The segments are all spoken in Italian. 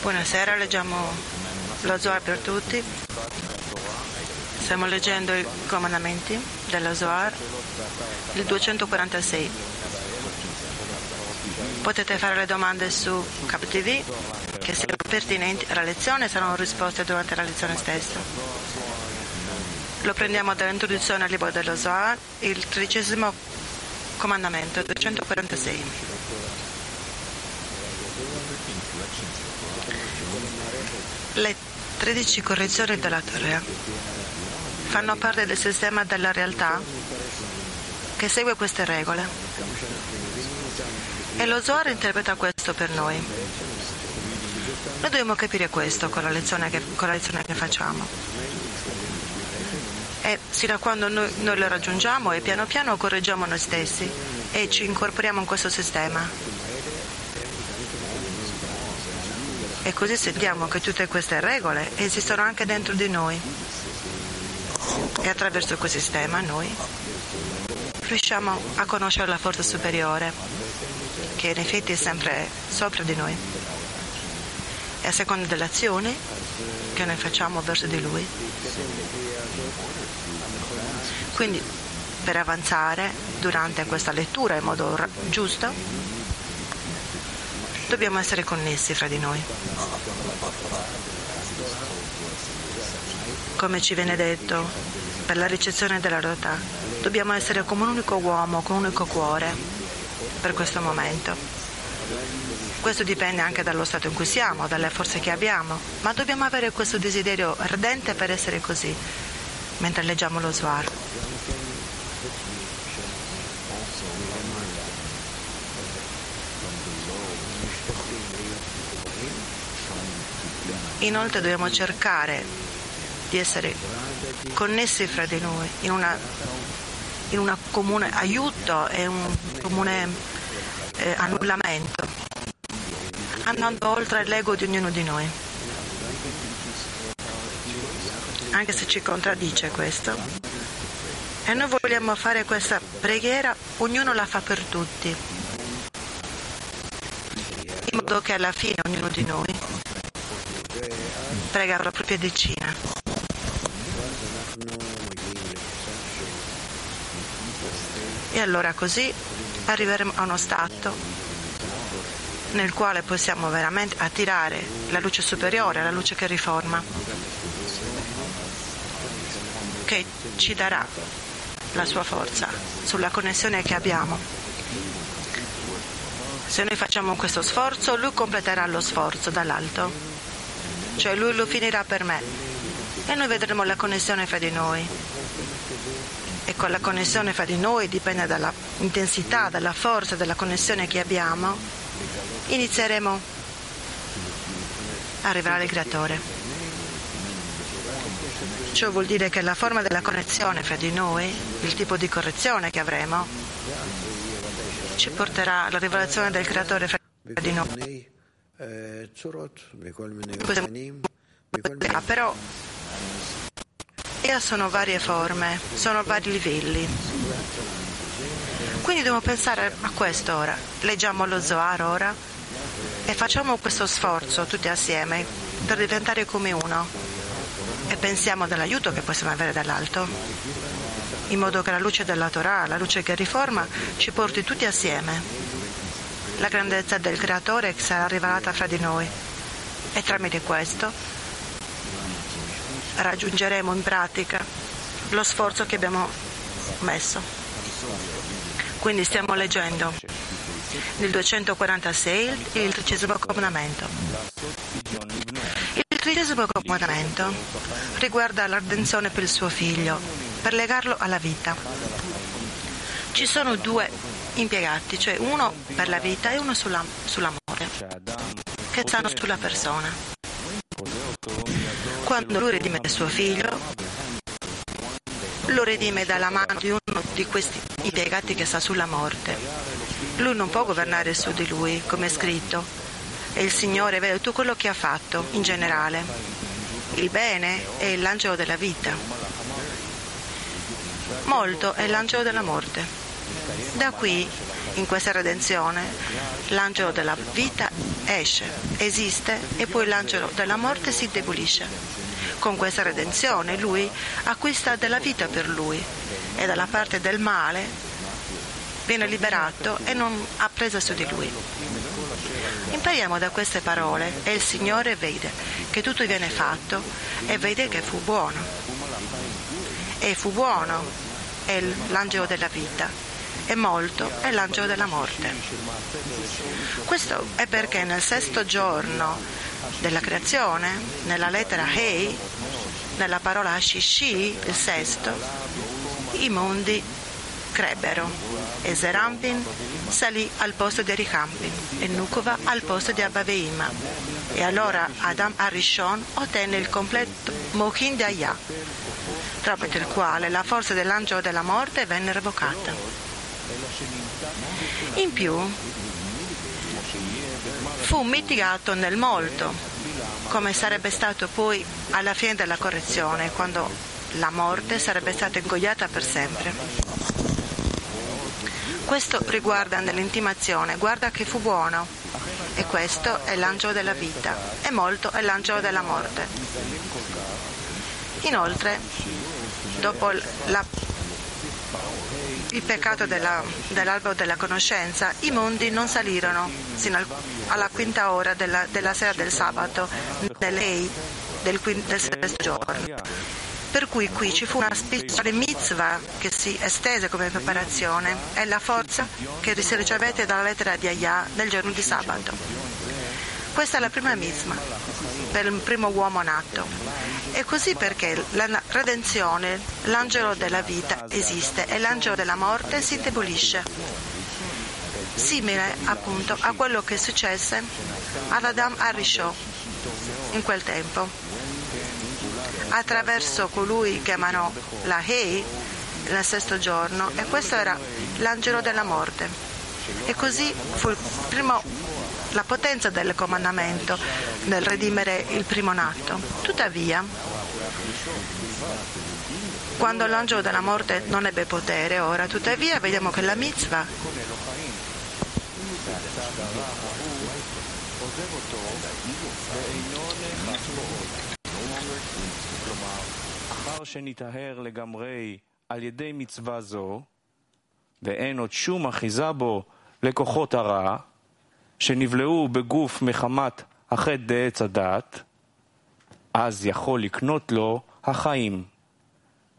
Buonasera, leggiamo lo Zohar per tutti. Stiamo leggendo i comandamenti dello Zohar, il 246. Potete fare le domande su CapTV che siano pertinenti alla lezione saranno risposte durante la lezione stessa. Lo prendiamo dall'introduzione al libro dello Zohar, il tredicesimo comandamento, 246. Le 13 correzioni della Torah fanno parte del sistema della realtà che segue queste regole. E lo Zohar interpreta questo per noi. Noi dobbiamo capire questo con la lezione che, la lezione che facciamo. E sino a quando noi, noi lo raggiungiamo e piano piano correggiamo noi stessi e ci incorporiamo in questo sistema. E così sentiamo che tutte queste regole esistono anche dentro di noi. E attraverso quel sistema noi riusciamo a conoscere la forza superiore, che in effetti è sempre sopra di noi. E a seconda delle azioni che noi facciamo verso di lui. Quindi per avanzare durante questa lettura in modo giusto, dobbiamo essere connessi fra di noi. Come ci viene detto, per la ricezione della realtà, dobbiamo essere come un unico uomo, con un unico cuore per questo momento. Questo dipende anche dallo stato in cui siamo, dalle forze che abbiamo, ma dobbiamo avere questo desiderio ardente per essere così mentre leggiamo lo Swar. Inoltre dobbiamo cercare di essere connessi fra di noi in una comune aiuto e un comune eh, annullamento, andando oltre l'ego di ognuno di noi. Anche se ci contraddice questo. E noi vogliamo fare questa preghiera, ognuno la fa per tutti, in modo che alla fine ognuno di noi prega la propria decina. E allora così arriveremo a uno stato nel quale possiamo veramente attirare la luce superiore, la luce che riforma, che ci darà la sua forza sulla connessione che abbiamo. Se noi facciamo questo sforzo, lui completerà lo sforzo dall'alto cioè lui lo finirà per me e noi vedremo la connessione fra di noi. E con la connessione fra di noi dipende dall'intensità, dalla forza della connessione che abbiamo, inizieremo a arrivare al creatore. Ciò vuol dire che la forma della connessione fra di noi, il tipo di correzione che avremo, ci porterà alla rivelazione del creatore fra di noi. Ah, però sono varie forme, sono vari livelli. Quindi dobbiamo pensare a questo ora. Leggiamo lo Zohar ora e facciamo questo sforzo tutti assieme per diventare come uno e pensiamo dell'aiuto che possiamo avere dall'alto, in modo che la luce della Torah, la luce che riforma, ci porti tutti assieme la grandezza del Creatore sarà rivelata fra di noi e tramite questo raggiungeremo in pratica lo sforzo che abbiamo messo. Quindi stiamo leggendo nel 246 il tredicesimo comandamento. Il tredicesimo comandamento riguarda l'ardenzione per il suo figlio, per legarlo alla vita. Ci sono due impiegati, cioè uno per la vita e uno sulla, sull'amore, che stanno sulla persona. Quando lui redime suo figlio, lo redime dalla mano di uno di questi impiegati che sta sulla morte. Lui non può governare su di lui, come è scritto. E il Signore vede tutto quello che ha fatto, in generale. Il bene è l'angelo della vita. Molto è l'angelo della morte. Da qui In questa redenzione l'angelo della vita esce, esiste e poi l'angelo della morte si indebolisce. Con questa redenzione lui acquista della vita per lui e dalla parte del male viene liberato e non ha presa su di lui. Impariamo da queste parole e il Signore vede che tutto viene fatto e vede che fu buono. E fu buono è l'angelo della vita e molto è l'angelo della morte. Questo è perché nel sesto giorno della creazione, nella lettera Hei, nella parola Shishi, il sesto, i mondi crebbero e Zerampin salì al posto di Ericampin e Nukova al posto di Abaveima. E allora Adam Arishon ottenne il completo Mochin di Ayah, tramite il quale la forza dell'angelo della morte venne revocata. In più, fu mitigato nel molto, come sarebbe stato poi alla fine della correzione, quando la morte sarebbe stata ingoiata per sempre. Questo riguarda nell'intimazione, guarda che fu buono. E questo è l'angelo della vita e molto è l'angelo della morte. Inoltre, dopo la, il peccato della, dell'albero della conoscenza, i mondi non salirono sino al, alla quinta ora della, della, sera del sabato, nell'ei del, del sesto giorno per cui qui ci fu una speciale mitzvah che si estese come preparazione è la forza che si ricevette dalla lettera di Ayah nel giorno di sabato. Questa è la prima mitzvah per il primo uomo nato. E così perché la redenzione, l'angelo della vita esiste e l'angelo della morte si indebolisce. Simile appunto a quello che successe ad Adam Arishon in quel tempo attraverso colui che emanò la Hei nel sesto giorno e questo era l'angelo della morte. E così fu primo, la potenza del comandamento nel redimere il primo nato. Tuttavia, quando l'angelo della morte non ebbe potere, ora tuttavia vediamo che la mitzvah שניטהר לגמרי על ידי מצווה זו, ואין עוד שום אחיזה בו לכוחות הרע, שנבלעו בגוף מחמת החטא דעץ הדת, אז יכול לקנות לו החיים,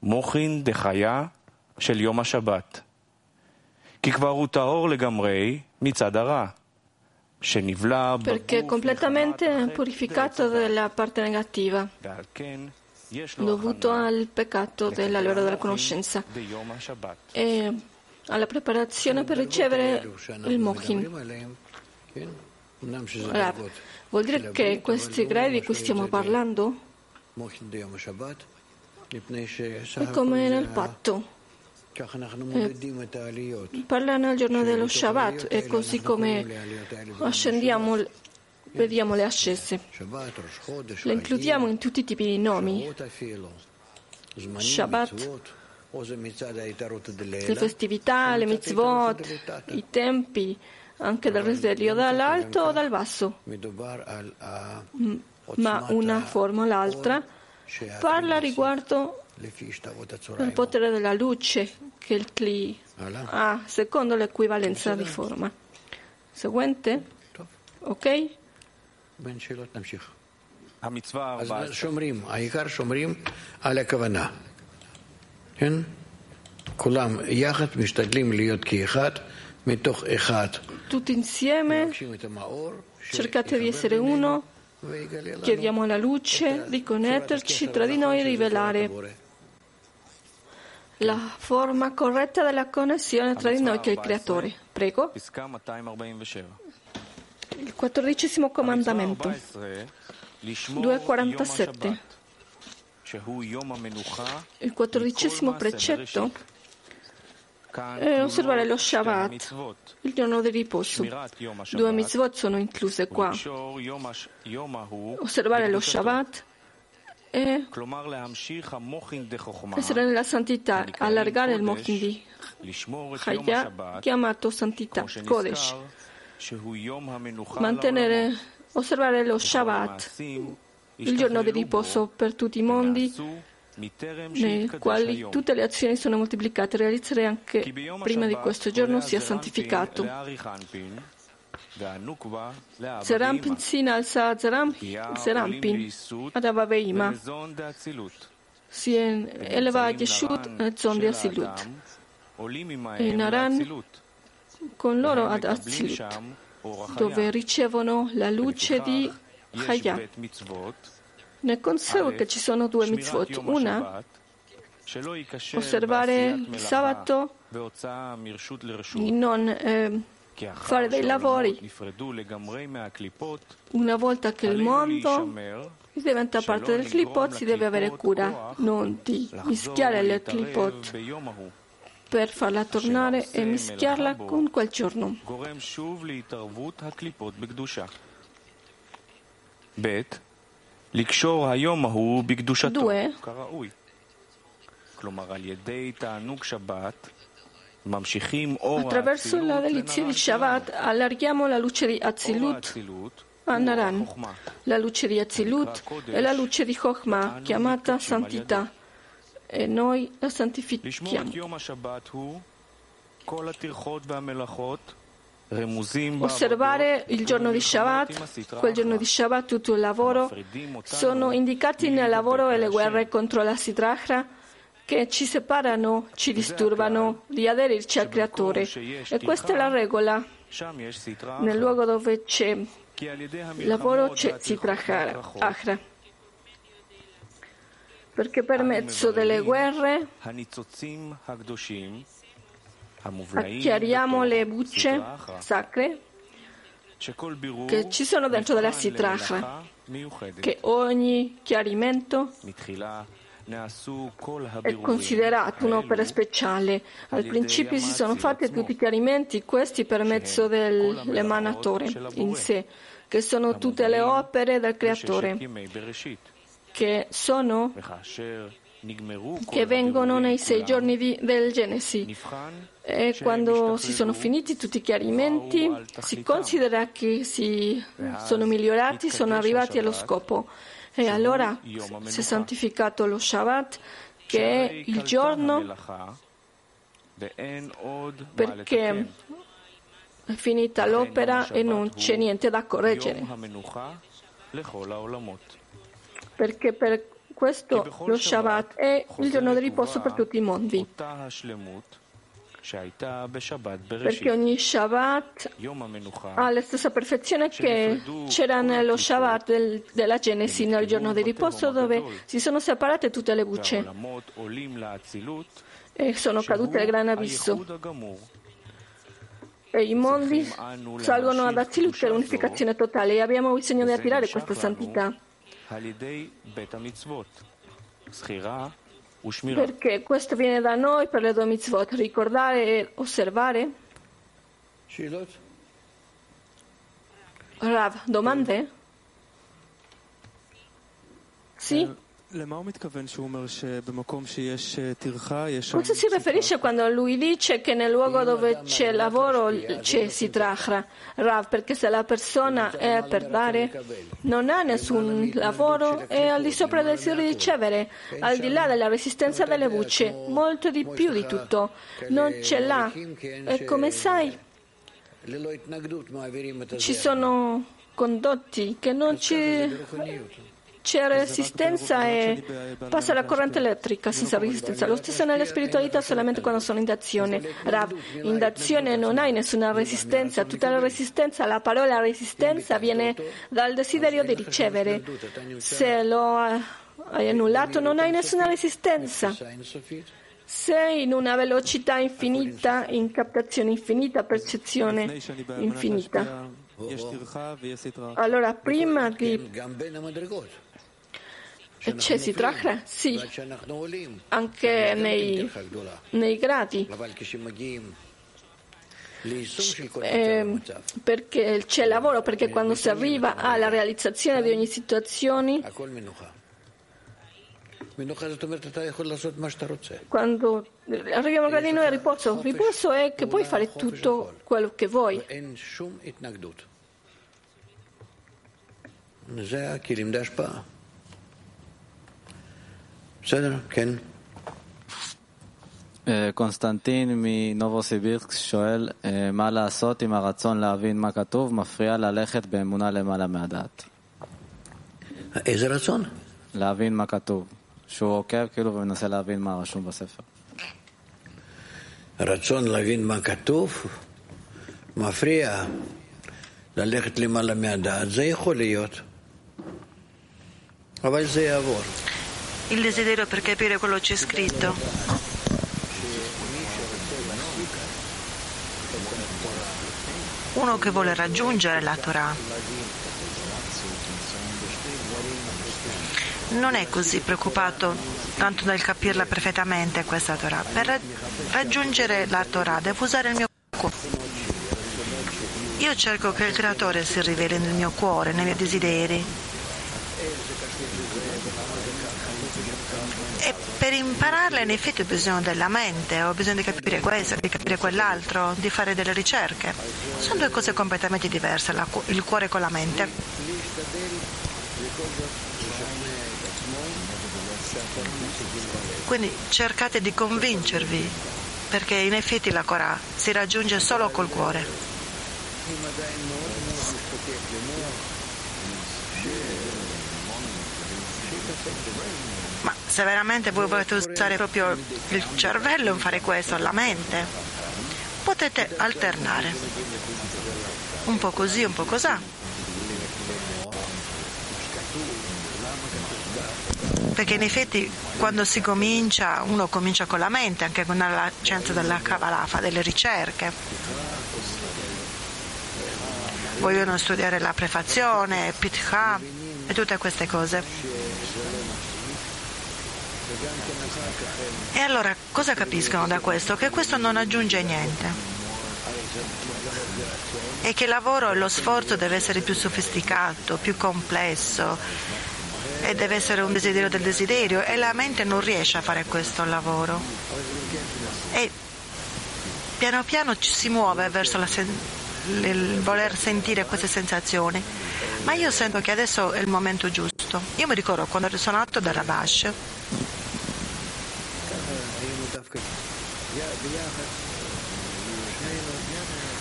מוחין דחיה של יום השבת. כי כבר הוא טהור לגמרי מצד הרע. perché completamente purificato dalla parte negativa. dovuto al peccato dell'albero della conoscenza e alla preparazione per ricevere il Mochin. Allora, vuol dire che questi gradi di cui stiamo parlando? È come nel patto. Eh, parlano al giorno dello Shabbat e così come ascendiamo vediamo le ascese. Le includiamo in tutti i tipi di nomi. Shabbat, le festività, le mitzvot, i tempi, anche del risveglio dall'alto o dal basso. Ma una forma o l'altra parla riguardo al potere della luce che il Kli ha secondo l'equivalenza di forma. Seguente? Ok? בין שאלות נמשיך. המצווה אז שומרים, העיקר שומרים על הכוונה. כן? כולם יחד משתדלים להיות כאחד, מתוך אחד. Tutti insieme cercate di essere uno, chiediamo alla luce di connetterci tra di noi e rivelare la forma corretta della connessione tra di noi che è il Creatore. Prego. Il quattordicesimo comandamento, 2.47. Il quattordicesimo precetto è osservare lo Shabbat, il giorno di riposo. Due mitzvot sono incluse qua. Osservare lo Shabbat è essere nella santità, allargare il Mochin di Chaya, chiamato santità, Kodesh, mantenere, osservare lo Shabbat, il giorno di riposo per tutti i mondi, nei quali tutte le azioni sono moltiplicate, realizzare anche prima di questo giorno sia santificato. Zerampin alza Zerampin ad Avaveima si eleva a Yeshut zon di Asilut e Naran con loro ad Azilut dove ricevono la luce di Chaya ne consegue che ci sono due mitzvot. Una, osservare il sabato di non eh, fare dei lavori. Una volta che il mondo diventa parte del clipot, si deve avere cura non di mischiare le clipot per farla tornare e mischiarla con quel giorno. Bet, Due. Attraverso la delizia di Shabbat allarghiamo la luce di Azilut a Naran, la luce di Azilut e la luce di Chokhmah chiamata santità. e noi la santifichiamo. Osservare il giorno di Shabbat, quel giorno di Shabbat tutto il lavoro, sono indicati nel lavoro e le guerre contro la Sidrahra che ci separano, ci disturbano di aderirci al Creatore. E questa è la regola. Nel luogo dove c'è lavoro c'è Sidrahra. Perché per mezzo delle guerre acchiariamo le bucce sacre che ci sono dentro della sitracha, che ogni chiarimento è considerato un'opera speciale. Al principio si sono fatti tutti i chiarimenti, questi per mezzo dell'emanatore in sé, che sono tutte le opere del creatore, che sono che vengono nei sei giorni di, del Genesi. E quando si sono finiti tutti i chiarimenti, si considera che si sono migliorati, sono arrivati allo scopo. E allora si è santificato lo Shabbat, che è il giorno perché è finita l'opera e non c'è niente da correggere. Perché per questo lo Shabbat è il giorno di riposo per tutti i mondi. Perché ogni Shabbat ha la stessa perfezione che c'era nello Shabbat del, della Genesi, nel giorno di riposo, dove si sono separate tutte le bucce. e sono cadute al gran abisso. E i mondi salgono ad Azilut, è l'unificazione totale, e abbiamo bisogno di attirare questa santità. Perché questo viene da noi per le due mitzvot, ricordare e osservare? Rav, domande? Sì? Cosa si riferisce quando lui dice che nel luogo dove c'è lavoro c'è sitrahra? Rav, perché se la persona è per dare, non ha nessun lavoro, è al di sopra del desiderio di ricevere, al di là della resistenza delle bucce, molto di più di tutto. Non ce l'ha. E come sai? Ci sono condotti che non ci c'è resistenza e passa la corrente elettrica senza resistenza. Lo stesso nella spiritualità solamente quando sono in azione. Rav, in azione non hai nessuna resistenza, tutta la resistenza, la parola resistenza viene dal desiderio di ricevere. Se lo hai annullato non hai nessuna resistenza. Sei in una velocità infinita, in captazione infinita, percezione infinita. Allora, prima di c'è Sitrachra? Sì, anche nei, nei gradi. Eh, perché c'è lavoro, perché quando si arriva alla realizzazione di ogni situazione Quando arriviamo al gradino del riposo, riposo è che puoi fare tutto quello che vuoi. קונסטנטין מנובוסיבירסק שואל, מה לעשות אם הרצון להבין מה כתוב מפריע ללכת באמונה למעלה מהדעת? איזה רצון? להבין מה כתוב. שהוא עוקב כאילו ומנסה להבין מה רשום בספר. רצון להבין מה כתוב מפריע ללכת למעלה מהדעת. זה יכול להיות, אבל זה יעבור. Il desiderio per capire quello c'è scritto. Uno che vuole raggiungere la Torah non è così preoccupato tanto nel capirla perfettamente questa Torah. Per raggiungere la Torah devo usare il mio cuore. Io cerco che il Creatore si riveli nel mio cuore, nei miei desideri. E per impararla in effetti ho bisogno della mente, ho bisogno di capire questo, di capire quell'altro, di fare delle ricerche. Sono due cose completamente diverse, il cuore con la mente. Quindi cercate di convincervi, perché in effetti la Corà si raggiunge solo col cuore. Se veramente voi volete usare proprio il cervello in fare questo, la mente, potete alternare. Un po' così, un po' così. perché in effetti quando si comincia, uno comincia con la mente, anche con la scienza della Kabbalah, fa delle ricerche. Vogliono studiare la prefazione, Pitcha e tutte queste cose. E allora cosa capiscono da questo? Che questo non aggiunge niente. E che il lavoro e lo sforzo deve essere più sofisticato, più complesso, e deve essere un desiderio del desiderio e la mente non riesce a fare questo lavoro. E piano piano ci si muove verso sen- il voler sentire queste sensazioni. Ma io sento che adesso è il momento giusto. Io mi ricordo quando ero suonato da Rabash.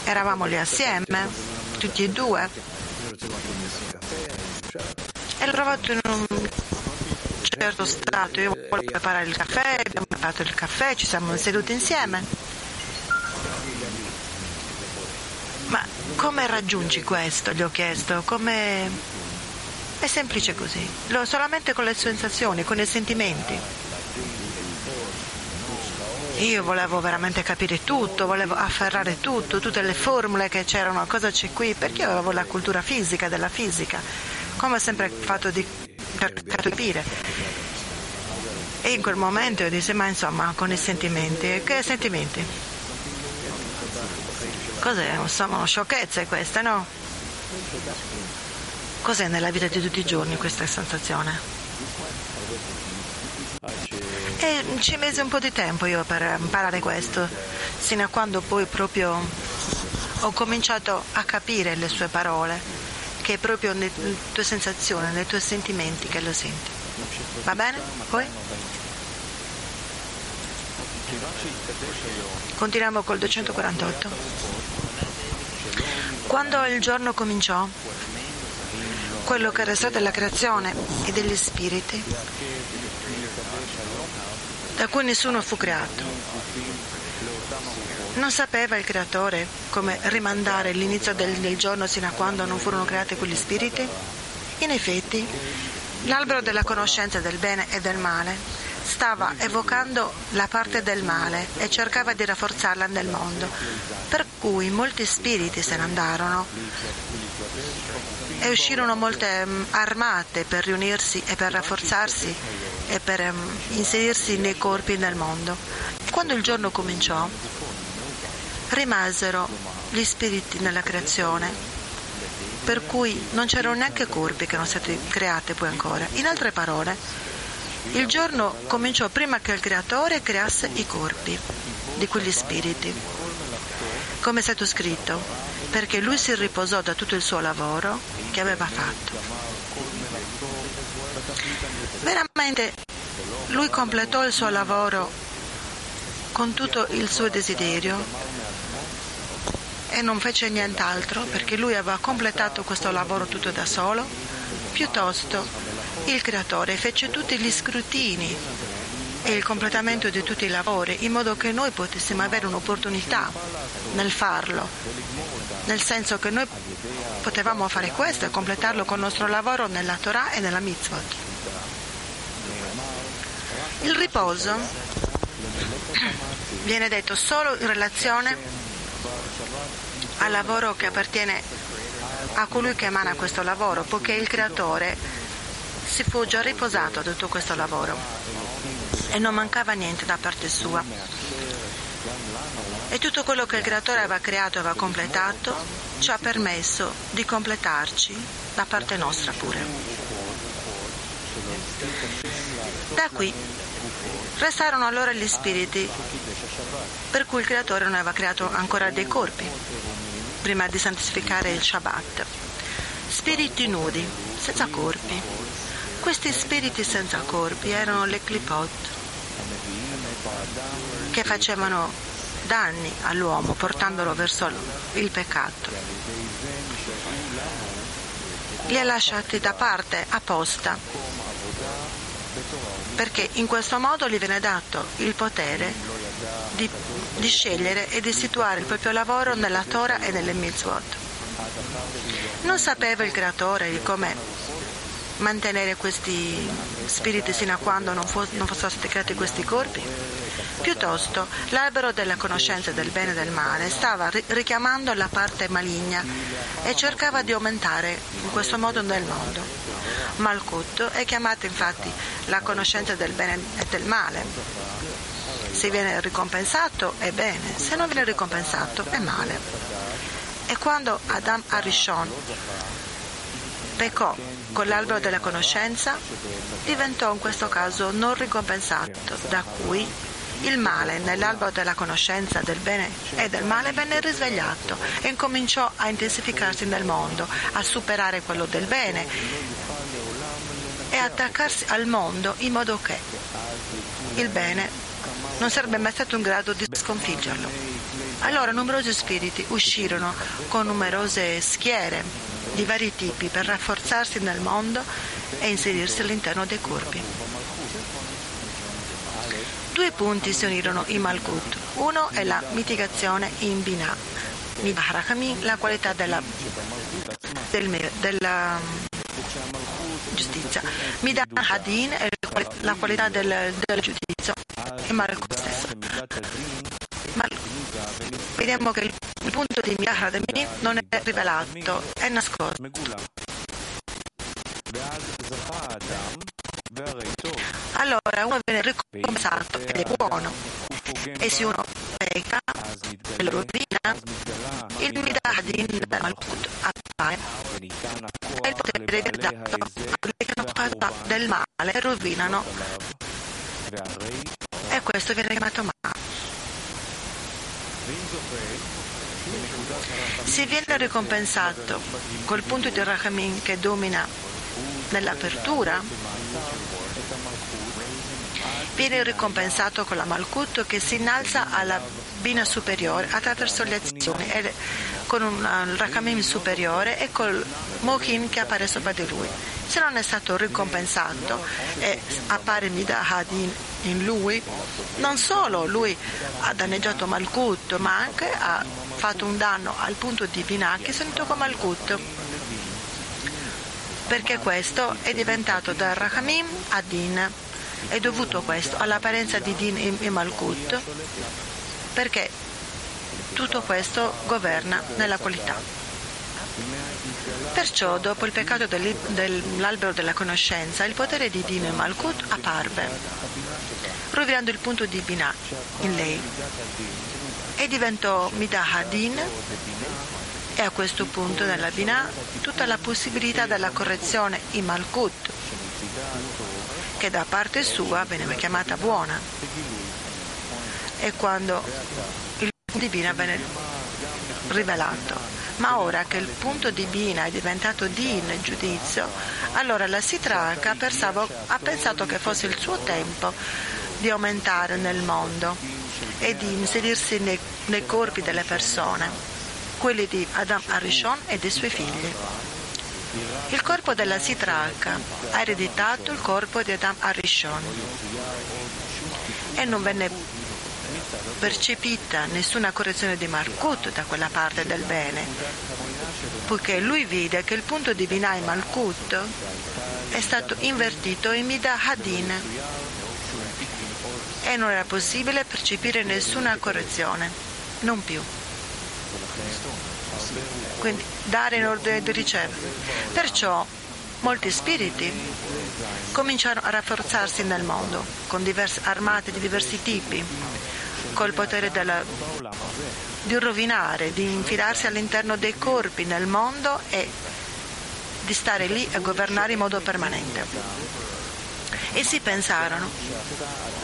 Eravamo lì assieme, tutti e due e l'ho trovato in un certo stato. Io volevo preparare il caffè, abbiamo preparato il caffè, ci siamo seduti insieme. Ma come raggiungi questo? Gli ho chiesto. Come... È semplice così, solamente con le sensazioni, con i sentimenti. Io volevo veramente capire tutto, volevo afferrare tutto, tutte le formule che c'erano, cosa c'è qui, perché io avevo la cultura fisica della fisica come ho sempre fatto di capire. E in quel momento io dissi, ma insomma, con i sentimenti, che sentimenti? Cos'è? Sono sciocchezze queste, no? Cos'è nella vita di tutti i giorni questa sensazione? E ci mesi un po' di tempo io per imparare questo, sino a quando poi proprio ho cominciato a capire le sue parole che è proprio nelle tue sensazioni, nei tuoi sentimenti che lo senti. Va bene? Poi? Continuiamo col 248. Quando il giorno cominciò, quello che restò della creazione e degli spiriti, da cui nessuno fu creato, non sapeva il creatore come rimandare l'inizio del, del giorno sino a quando non furono creati quegli spiriti? In effetti, l'albero della conoscenza del bene e del male stava evocando la parte del male e cercava di rafforzarla nel mondo, per cui molti spiriti se ne andarono e uscirono molte um, armate per riunirsi e per rafforzarsi e per um, inserirsi nei corpi nel mondo. Quando il giorno cominciò, rimasero gli spiriti nella creazione, per cui non c'erano neanche corpi che erano stati creati poi ancora. In altre parole, Il giorno cominciò prima che il creatore creasse i corpi di quegli spiriti. Come è stato scritto, perché lui si riposò da tutto il suo lavoro che aveva fatto. Veramente lui completò il suo lavoro con tutto il suo desiderio e non fece nient'altro perché lui aveva completato questo lavoro tutto da solo. Piuttosto il creatore fece tutti gli scrutini e il completamento di tutti i lavori in modo che noi potessimo avere un'opportunità nel farlo, nel senso che noi potevamo fare questo e completarlo con il nostro lavoro nella Torah e nella Mitzvot. Il riposo viene detto solo in relazione al lavoro che appartiene a colui che emana questo lavoro, poiché il creatore si fu già riposato da tutto questo lavoro e non mancava niente da parte sua. E tutto quello che il creatore aveva creato e aveva completato ci ha permesso di completarci da parte nostra pure. Da qui restarono allora gli spiriti per cui il creatore non aveva creato ancora dei corpi prima di santificare il Shabbat. Spiriti nudi, senza corpi. Questi spiriti senza corpi erano le clipot che facevano danni all'uomo portandolo verso il peccato. Li ha lasciati da parte apposta perché in questo modo gli viene dato il potere di, di scegliere e di situare il proprio lavoro nella Torah e nelle mitzvot. Non sapeva il creatore di come mantenere questi spiriti sino a quando non, fu, non fossero stati creati questi corpi? Piuttosto, l'albero della conoscenza del bene e del male stava richiamando la parte maligna e cercava di aumentare in questo modo nel mondo. Malkut è chiamata infatti la conoscenza del bene e del male. Se viene ricompensato è bene, se non viene ricompensato è male. E quando Adam Arishon peccò con l'albero della conoscenza, diventò in questo caso non ricompensato, da cui il male nell'albero della conoscenza del bene e del male venne risvegliato e incominciò a intensificarsi nel mondo, a superare quello del bene e attaccarsi al mondo in modo che il bene non sarebbe mai stato in grado di sconfiggerlo. Allora numerosi spiriti uscirono con numerose schiere di vari tipi per rafforzarsi nel mondo e inserirsi all'interno dei corpi. Due punti si unirono in Malkut. Uno è la mitigazione in Binah, Midah la qualità della, del, della giustizia. Midah Hadin è la qualità del, del giudizio e Malkut stesso. Ma vediamo che il punto di Miah non è rivelato, è nascosto. Allora uno viene ricompensato ed è buono e se uno pecca e lo rovina, il Midadin del Malkut appare e il potere viene dato a quelli che hanno fatto del male e rovinano e questo viene chiamato male. Se viene ricompensato. Col punto di Rahamin che domina nell'apertura, viene ricompensato con la Malkut che si innalza alla bina superiore attraverso le azioni con un Rahamim superiore e col Mohin che appare sopra di lui. Se non è stato ricompensato e appare Midahad in, in lui, non solo lui ha danneggiato Malkut, ma anche ha fatto un danno al punto di Binah che sento come Malkut. Perché questo è diventato da Rahamim a Din. È dovuto questo all'apparenza di Din e Malkut, perché tutto questo governa nella qualità. Perciò, dopo il peccato dell'albero della conoscenza, il potere di Din e Malkut apparve, rovinando il punto di Binah in lei e diventò Midahadin e a questo punto nella Binah tutta la possibilità della correzione in Malkut che da parte sua veniva chiamata buona. E quando il punto divino venne rivelato. Ma ora che il punto divino è diventato din giudizio, allora la Sitraka ha pensato che fosse il suo tempo di aumentare nel mondo e di inserirsi nei, nei corpi delle persone, quelli di Adam Arishon e dei suoi figli. Il corpo della Sitraka ha ereditato il corpo di Adam Arishon e non venne percepita nessuna correzione di Malkut da quella parte del bene, poiché lui vide che il punto di Binai Malkut è stato invertito in Mida Hadin e non era possibile percepire nessuna correzione, non più. Quindi dare in ordine di ricevere. Perciò molti spiriti cominciarono a rafforzarsi nel mondo con diverse armate di diversi tipi, col potere della, di rovinare, di infilarsi all'interno dei corpi nel mondo e di stare lì a governare in modo permanente. Essi pensarono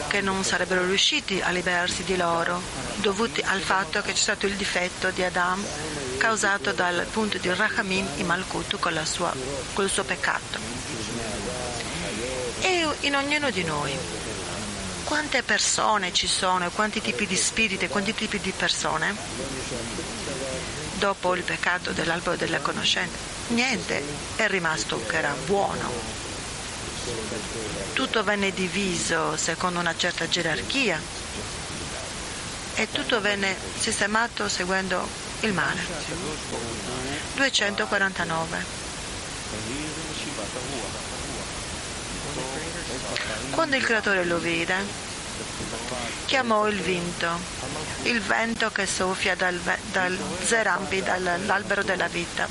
che non sarebbero riusciti a liberarsi di loro, dovuti al fatto che c'è stato il difetto di Adam causato dal punto di Rahamim in Malkut con, il suo peccato. E in ognuno di noi, quante persone ci sono, quanti tipi di spiriti, quanti tipi di persone? Dopo il peccato dell'albero della conoscenza, niente è rimasto che era buono tutto venne diviso secondo una certa gerarchia e tutto venne sistemato seguendo il male. 249. Quando il creatore lo vide, chiamò il vento, il vento che soffia dal, dal Zerampi, dall'albero della vita,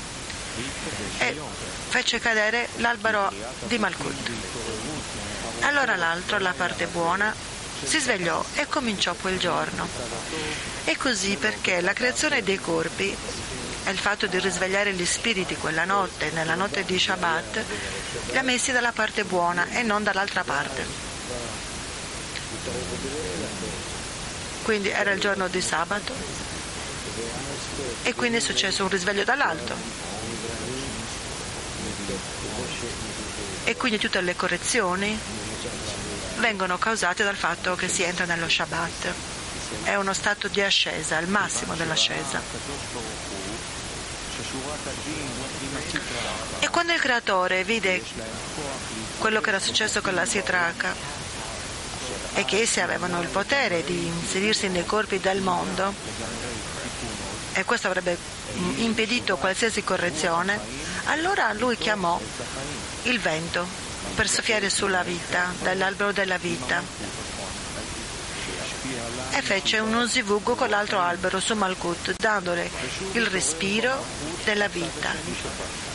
e fece cadere l'albero di Malkut. Allora l'altro, la parte buona, si svegliò e cominciò quel giorno. E così perché la creazione dei corpi e il fatto di risvegliare gli spiriti quella notte, nella notte di Shabbat, li ha messi dalla parte buona e non dall'altra parte. Quindi era il giorno di sabato e quindi è successo un risveglio dall'alto. E quindi tutte le correzioni vengono causate dal fatto che si entra nello Shabbat. È uno stato di ascesa, il massimo dell'ascesa. E quando il creatore vide quello che era successo con la Sitraka e che essi avevano il potere di inserirsi nei corpi del mondo, e questo avrebbe impedito qualsiasi correzione, allora lui chiamò il vento per soffiare sulla vita, dall'albero della vita. E fece uno zivug con l'altro albero su Malkut, dandole il respiro della vita.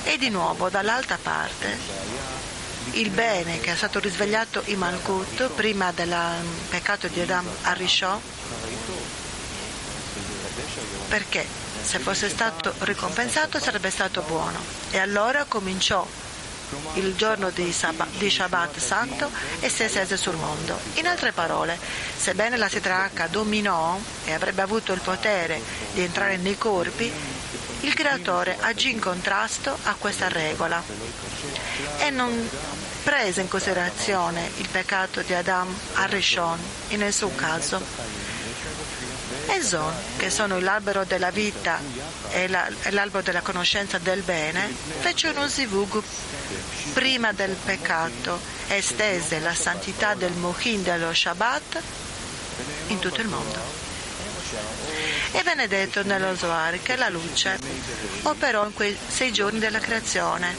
E di nuovo dall'altra parte il bene che è stato risvegliato in Malkut prima del peccato di Adam Arishò, perché se fosse stato ricompensato sarebbe stato buono. E allora cominciò il giorno di, Sab- di Shabbat santo e si estese sul mondo. In altre parole, sebbene la Sitraka dominò e avrebbe avuto il potere di entrare nei corpi, il creatore agì in contrasto a questa regola e non prese in considerazione il peccato di Adam a Rishon in nessun caso. E Zon, che sono l'albero della vita e l'albero della conoscenza del bene, fece uno zivug prima del peccato estese la santità del Mohin dello Shabbat in tutto il mondo. E venne detto nello Zohar che la luce operò in quei sei giorni della creazione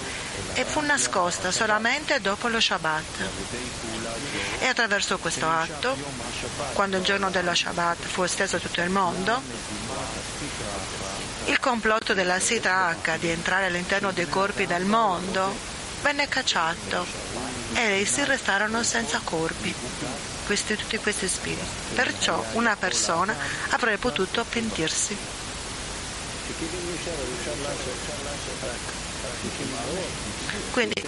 e fu nascosta solamente dopo lo Shabbat. E attraverso questo atto, quando il giorno dello Shabbat fu esteso a tutto il mondo, il complotto della Sitra H di entrare all'interno dei corpi del mondo venne cacciato e essi restarono senza corpi, questi, tutti questi spiriti. Perciò una persona avrebbe potuto pentirsi. Quindi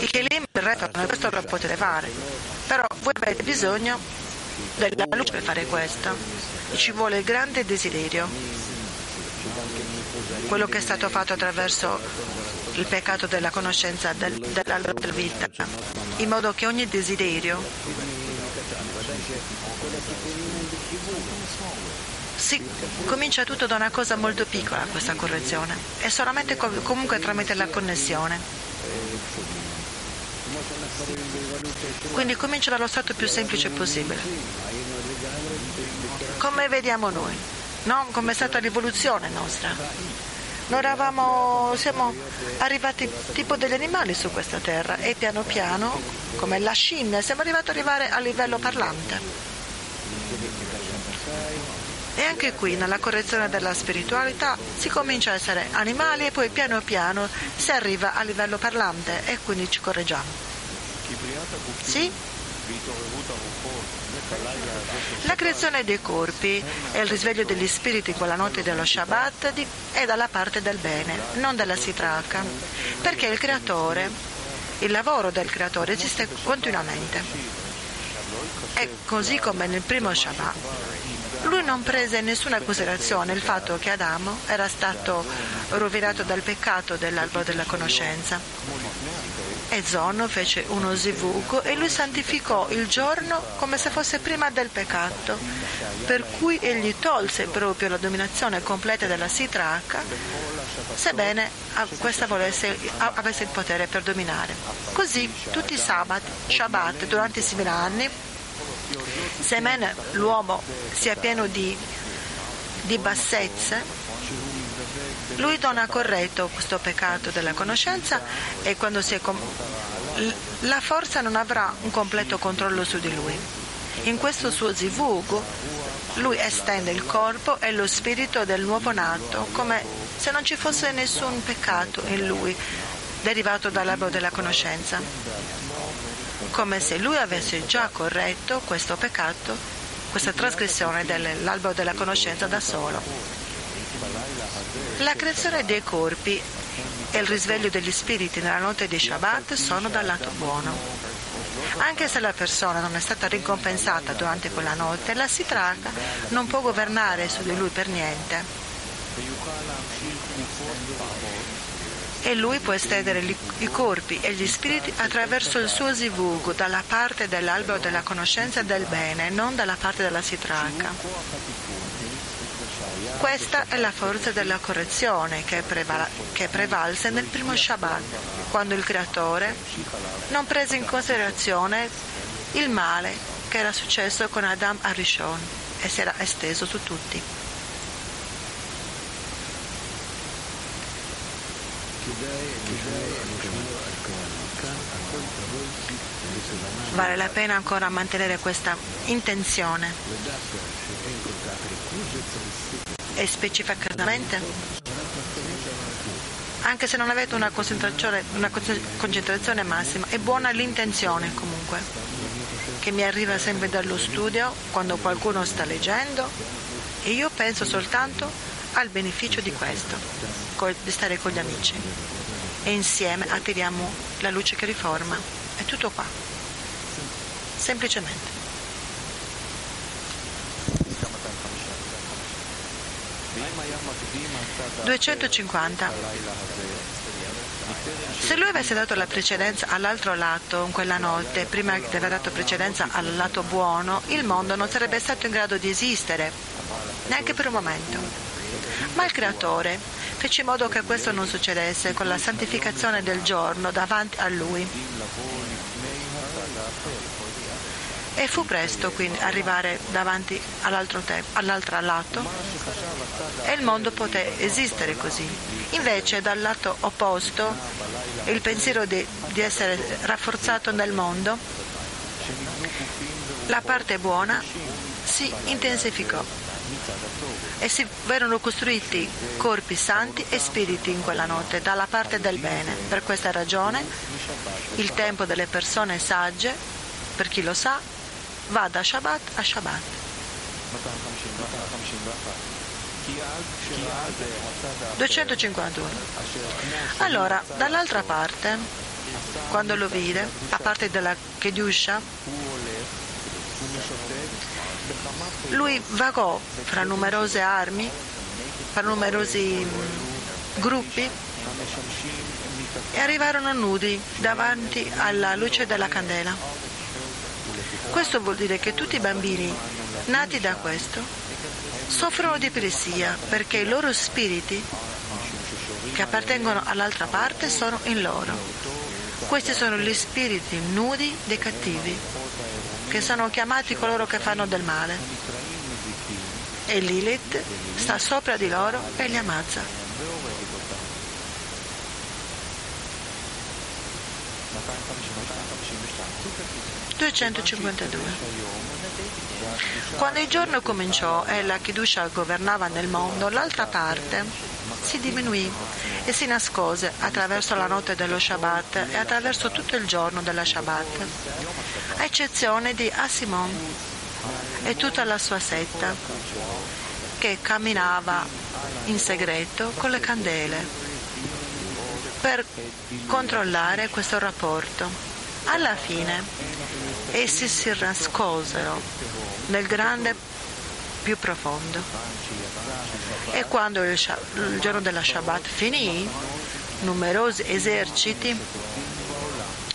i Kelim restano, questo lo potete fare, però voi avete bisogno della luce per fare questo. Ci vuole il grande desiderio, quello che è stato fatto attraverso il peccato della conoscenza del, della vita, in modo che ogni desiderio si comincia tutto da una cosa molto piccola, questa correzione, e solamente comunque tramite la connessione. Quindi comincia dallo stato più semplice possibile. Come vediamo noi, no? come è stata l'evoluzione nostra. Noi eravamo, siamo arrivati tipo degli animali su questa terra e piano piano, come la scimmia, siamo arrivati ad arrivare a livello parlante. E anche qui, nella correzione della spiritualità, si comincia a essere animali e poi piano piano si arriva a livello parlante e quindi ci correggiamo. Sì? La creazione dei corpi e il risveglio degli spiriti quella notte dello Shabbat è dalla parte del bene, non della sitraca, perché il creatore, il lavoro del creatore esiste continuamente. E così come nel primo Shabbat, lui non prese in nessuna considerazione il fatto che Adamo era stato rovinato dal peccato dell'albero della conoscenza e Zon fece uno zivug e lui santificò il giorno come se fosse prima del peccato, per cui egli tolse proprio la dominazione completa della Sitraca, sebbene questa volesse, avesse il potere per dominare. Così tutti i sabat, Shabbat, durante i simili anni, sebbene l'uomo sia pieno di, di bassezze, lui non ha corretto questo peccato della conoscenza e quando si è com- la forza non avrà un completo controllo su di lui. In questo suo zivug lui estende il corpo e lo spirito del nuovo nato come se non ci fosse nessun peccato in lui derivato dall'albero della conoscenza, come se lui avesse già corretto questo peccato, questa trasgressione dell'albero della conoscenza da solo. La creazione dei corpi e il risveglio degli spiriti nella notte di Shabbat sono dal lato buono. Anche se la persona non è stata ricompensata durante quella notte, la sitraca non può governare su di lui per niente. E lui può estendere i corpi e gli spiriti attraverso il suo zivug dalla parte dell'albero della conoscenza del bene, non dalla parte della sitraca. Questa è la forza della correzione che, preval- che prevalse nel primo Shabbat, quando il Creatore non prese in considerazione il male che era successo con Adam Arishon e si era esteso su tutti. Vale la pena ancora mantenere questa intenzione e specificatamente? Anche se non avete una concentrazione, una concentrazione massima, è buona l'intenzione comunque, che mi arriva sempre dallo studio quando qualcuno sta leggendo e io penso soltanto al beneficio di questo, di stare con gli amici e insieme attiriamo la luce che riforma. È tutto qua. Semplicemente. 250. Se lui avesse dato la precedenza all'altro lato in quella notte, prima di aver dato precedenza al lato buono, il mondo non sarebbe stato in grado di esistere, neanche per un momento. Ma il Creatore fece in modo che questo non succedesse con la santificazione del giorno davanti a lui. E fu presto quindi arrivare davanti all'altro, te- all'altro lato e il mondo poté esistere così. Invece dal lato opposto il pensiero di, di essere rafforzato nel mondo, la parte buona si intensificò e si vennero costruiti corpi santi e spiriti in quella notte dalla parte del bene. Per questa ragione il tempo delle persone sagge, per chi lo sa, va da Shabbat a Shabbat. 251. Allora, dall'altra parte, quando lo vide, a parte della Kedusha, lui vagò fra numerose armi, fra numerosi mm, gruppi e arrivarono nudi davanti alla luce della candela. Questo vuol dire che tutti i bambini nati da questo soffrono di epilessia perché i loro spiriti che appartengono all'altra parte sono in loro. Questi sono gli spiriti nudi dei cattivi, che sono chiamati coloro che fanno del male. E Lilith sta sopra di loro e li ammazza. 252. Quando il giorno cominciò e la Kidusha governava nel mondo, l'altra parte si diminuì e si nascose attraverso la notte dello Shabbat e attraverso tutto il giorno della Shabbat, a eccezione di Asimon e tutta la sua setta, che camminava in segreto con le candele per controllare questo rapporto. Alla fine essi si nascosero nel grande più profondo. E quando il, il giorno della Shabbat finì, numerosi eserciti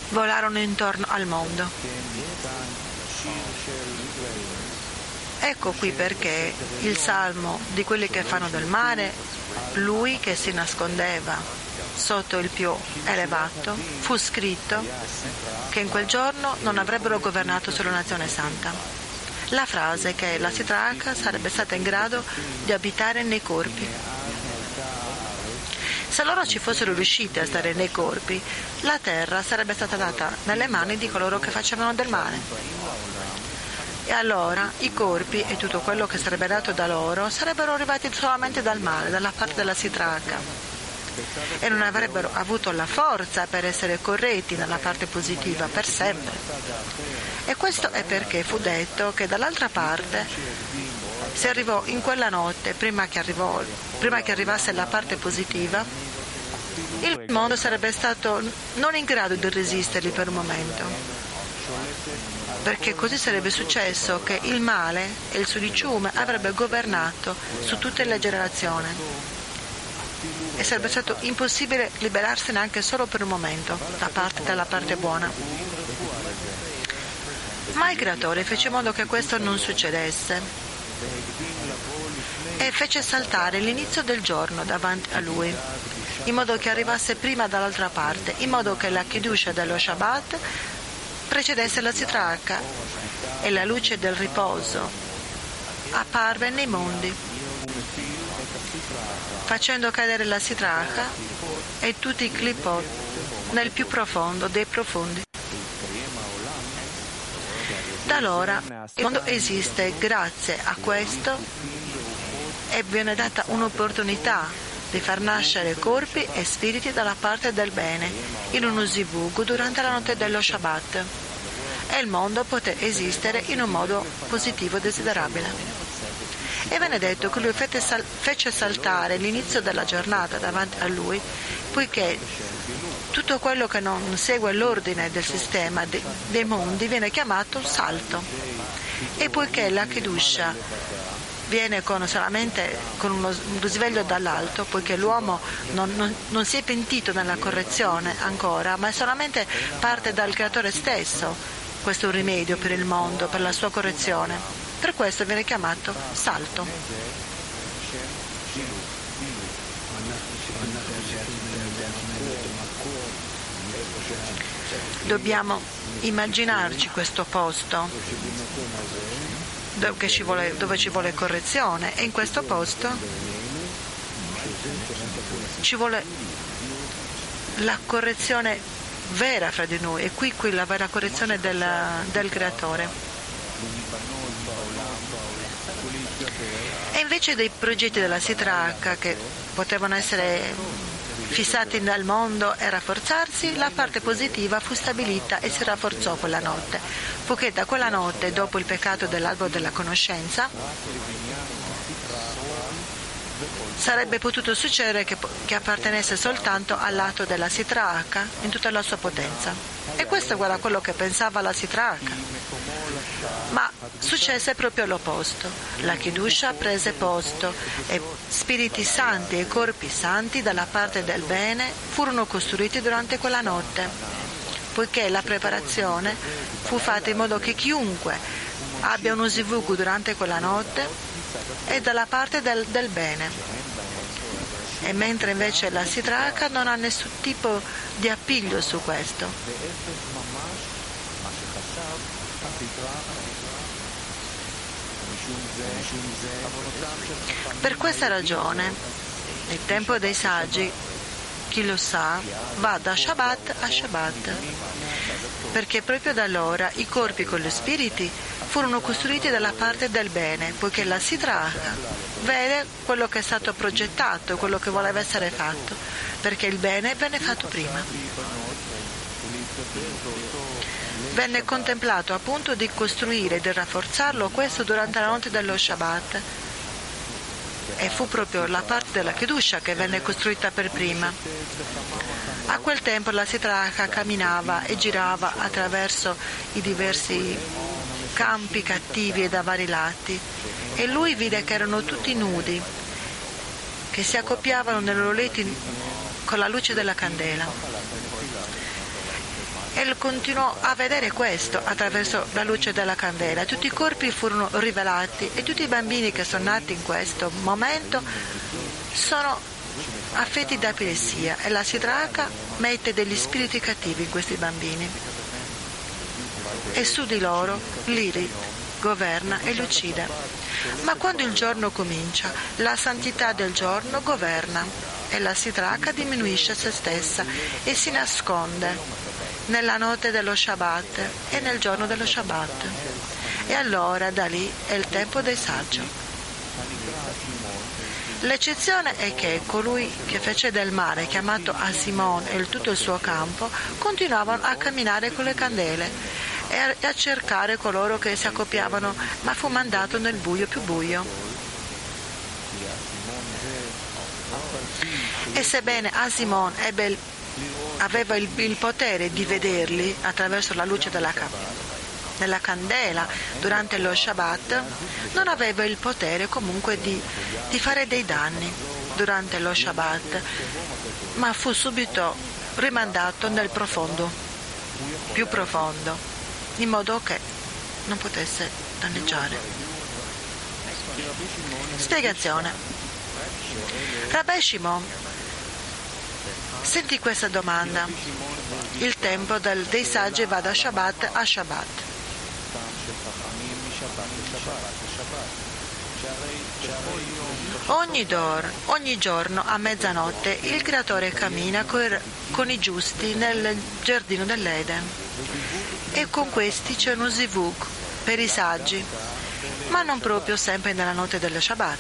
volarono intorno al mondo. Ecco qui perché il salmo di quelli che fanno del mare, lui che si nascondeva sotto il più elevato, fu scritto che in quel giorno non avrebbero governato sulla nazione santa. La frase che la Sitraca sarebbe stata in grado di abitare nei corpi. Se loro ci fossero riusciti a stare nei corpi, la terra sarebbe stata data nelle mani di coloro che facevano del male. E allora i corpi e tutto quello che sarebbe dato da loro sarebbero arrivati solamente dal male, dalla parte della Sitraca e non avrebbero avuto la forza per essere corretti nella parte positiva per sempre. E questo è perché fu detto che dall'altra parte si arrivò in quella notte, prima che, arrivò, prima che arrivasse la parte positiva, il mondo sarebbe stato non in grado di resisterli per un momento, perché così sarebbe successo che il male e il suo diciume avrebbe governato su tutte le generazioni e sarebbe stato impossibile liberarsene anche solo per un momento da parte della parte buona. Ma il creatore fece in modo che questo non succedesse e fece saltare l'inizio del giorno davanti a lui, in modo che arrivasse prima dall'altra parte, in modo che la Kidusha dello Shabbat precedesse la Sitraca e la luce del riposo apparve nei mondi facendo cadere la sitraca e tutti i clipot nel più profondo dei profondi. Da allora il mondo esiste grazie a questo e viene data un'opportunità di far nascere corpi e spiriti dalla parte del bene in uno zivug durante la notte dello Shabbat e il mondo poté esistere in un modo positivo e desiderabile. E venne detto che lui fece saltare l'inizio della giornata davanti a lui, poiché tutto quello che non segue l'ordine del sistema dei mondi viene chiamato salto. E poiché la Kedusha viene con, solamente con uno risveglio dall'alto, poiché l'uomo non, non, non, si è pentito nella correzione ancora, ma solamente parte dal creatore stesso. Questo è un rimedio per il mondo, per la sua correzione. Per questo viene chiamato salto. Dobbiamo immaginarci questo posto dove ci, vuole, dove ci vuole correzione e in questo posto ci vuole la correzione vera fra di noi e qui, qui la vera correzione della, del creatore. E invece dei progetti della Sitraca che potevano essere fissati nel mondo e rafforzarsi, la parte positiva fu stabilita e si rafforzò quella notte, poiché da quella notte, dopo il peccato dell'albero della conoscenza, sarebbe potuto succedere che, che appartenesse soltanto al lato della Sitraaka in tutta la sua potenza. E questo era quello che pensava la Sitraaka. Ma successe proprio l'opposto. La Kidusha prese posto e spiriti santi e corpi santi dalla parte del bene furono costruiti durante quella notte, poiché la preparazione fu fatta in modo che chiunque abbia uno zivugu durante quella notte è dalla parte del, del bene e mentre invece la sidraka non ha nessun tipo di appiglio su questo. Per questa ragione, nel tempo dei saggi, chi lo sa, va da Shabbat a Shabbat, perché proprio da allora i corpi con gli spiriti furono costruiti dalla parte del bene, poiché la Sidraha vede quello che è stato progettato, quello che voleva essere fatto, perché il bene venne fatto prima. Venne contemplato appunto di costruire e di rafforzarlo questo durante la notte dello Shabbat e fu proprio la parte della Kedusha che venne costruita per prima. A quel tempo la Sitraha camminava e girava attraverso i diversi campi cattivi e da vari lati e lui vide che erano tutti nudi, che si accoppiavano nei loro letti con la luce della candela. E continuò a vedere questo attraverso la luce della candela. Tutti i corpi furono rivelati e tutti i bambini che sono nati in questo momento sono affetti da epilessia e la Sidraka mette degli spiriti cattivi in questi bambini e su di loro l'Iri governa e li uccide. Ma quando il giorno comincia, la santità del giorno governa e la sitraca diminuisce se stessa e si nasconde nella notte dello Shabbat e nel giorno dello Shabbat. E allora da lì è il tempo dei saggi. L'eccezione è che colui che fece del mare, chiamato Asimon e tutto il suo campo, continuavano a camminare con le candele e a cercare coloro che si accoppiavano, ma fu mandato nel buio più buio. E sebbene Asimon ebbe, aveva il, il potere di vederli attraverso la luce della nella candela durante lo Shabbat, non aveva il potere comunque di, di fare dei danni durante lo Shabbat, ma fu subito rimandato nel profondo, più profondo, in modo che non potesse danneggiare. Spiegazione. Rabbi Shimon, senti questa domanda. Il tempo del, dei saggi va da Shabbat a Shabbat. Ogni, dor, ogni, giorno a mezzanotte il creatore cammina con i giusti nel giardino dell'Eden e con questi c'è uno zivug per i saggi, ma non proprio sempre nella notte dello Shabbat.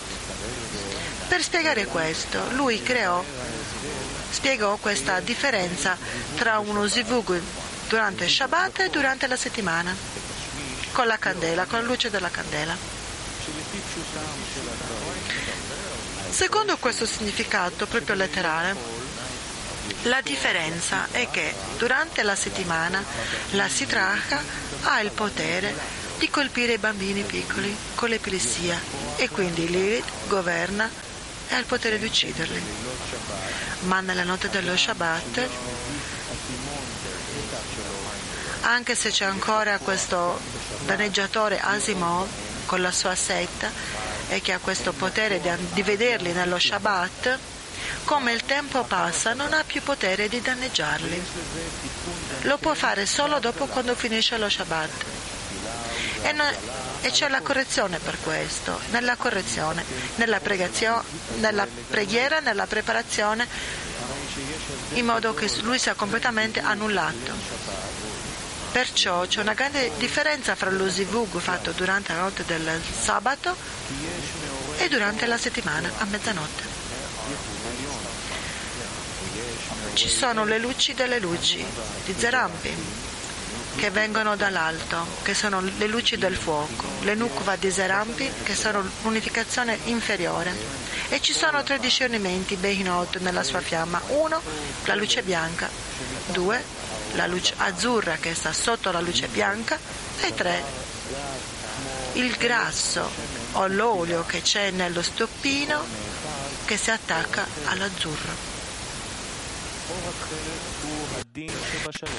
Per spiegare questo, lui creò, spiegò questa differenza tra uno zivug durante Shabbat e durante la settimana, con la candela, con la luce della candela. Secondo questo significato proprio letterale, la differenza è che durante la settimana la sitraha ha il potere di colpire i bambini piccoli con l'epilessia e quindi Lilith governa e ha il potere di ucciderli. Ma nella notte dello Shabbat, anche se c'è ancora questo danneggiatore Asimov con la sua setta, e che ha questo potere di, di vederli nello Shabbat, come il tempo passa non ha più potere di danneggiarli. Lo può fare solo dopo quando finisce lo Shabbat. E, no, e c'è la correzione per questo, nella correzione, nella, nella preghiera, nella preparazione, in modo che lui sia completamente annullato. Perciò c'è una grande differenza fra lo zivug fatto durante la notte del sabato e durante la settimana a mezzanotte. Ci sono le luci delle luci di Zerampi che vengono dall'alto, che sono le luci del fuoco, le nukva di Serampi, che sono l'unificazione inferiore. E ci sono tre discernimenti Behinot nella sua fiamma. Uno, la luce bianca. Due, la luce azzurra che sta sotto la luce bianca. E tre, il grasso o l'olio che c'è nello stoppino che si attacca all'azzurro.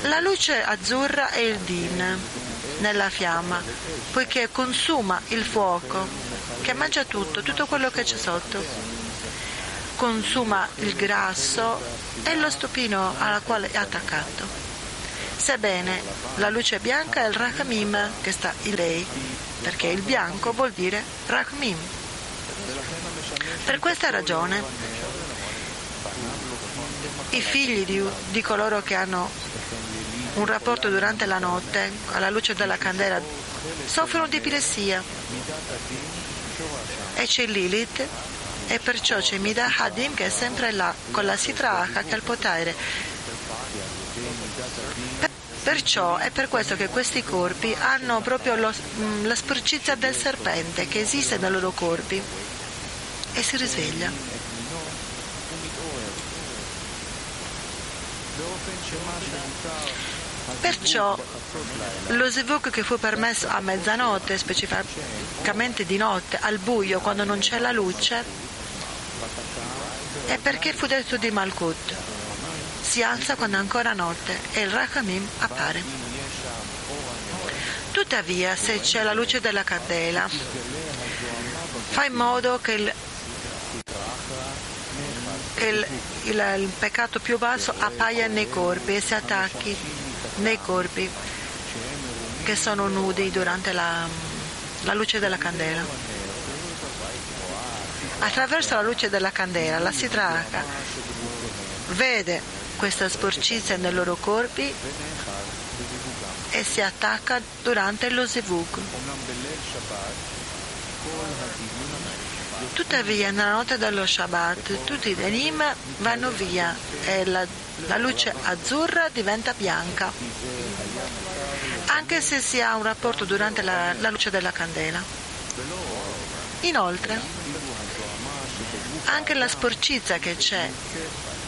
La luce azzurra è il din nella fiamma, poiché consuma il fuoco, che mangia tutto, tutto quello che c'è sotto. Consuma il grasso e lo stupino alla quale è attaccato. Sebbene la luce bianca è il Rahamim che sta in lei, perché il bianco vuol dire Rahmim. Per questa ragione i figli di, di coloro che hanno un rapporto durante la notte alla luce della candela soffrono di epilessia e c'è Lilith e perciò c'è Mida Hadim che è sempre là con la Sitra H che ha il potere perciò è per questo che questi corpi hanno proprio lo, mm, la sporcizia del serpente che esiste nei loro corpi e si risveglia Perciò lo zvuk che fu permesso a mezzanotte, specificamente di notte, al buio, quando non c'è la luce, è perché fu detto di Malkut. Si alza quando è ancora notte e il Rachamim appare. Tuttavia, se c'è la luce della candela, fa in modo che il che il, il, il peccato più basso appaia nei corpi e si attacchi nei corpi che sono nudi durante la, la luce della candela. Attraverso la luce della candela la sidraka vede questa sporcizia nei loro corpi e si attacca durante lo zivug. Tuttavia, nella notte dello Shabbat, tutti i denim vanno via e la, la luce azzurra diventa bianca, anche se si ha un rapporto durante la, la luce della candela. Inoltre, anche la sporcizia che c'è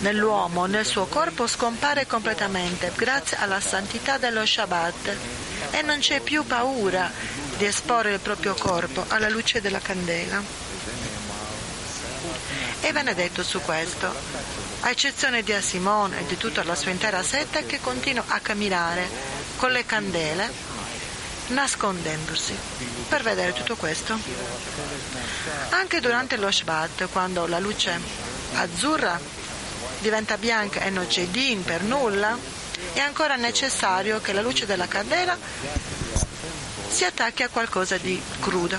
nell'uomo, nel suo corpo, scompare completamente grazie alla santità dello Shabbat e non c'è più paura di esporre il proprio corpo alla luce della candela e benedetto su questo, a eccezione di Asimone e di tutta la sua intera setta che continua a camminare con le candele nascondendosi per vedere tutto questo. Anche durante lo Shabbat, quando la luce azzurra diventa bianca e non c'è din per nulla, è ancora necessario che la luce della candela si attacchi a qualcosa di crudo.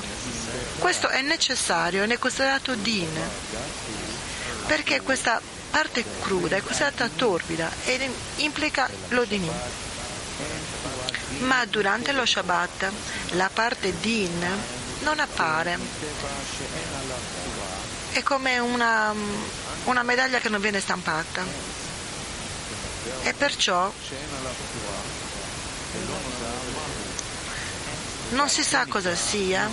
Questo è necessario ed è considerato din perché questa parte cruda è considerata torbida e implica l'odinim. Ma durante lo Shabbat la parte din non appare. È come una, una medaglia che non viene stampata. E perciò non si sa cosa sia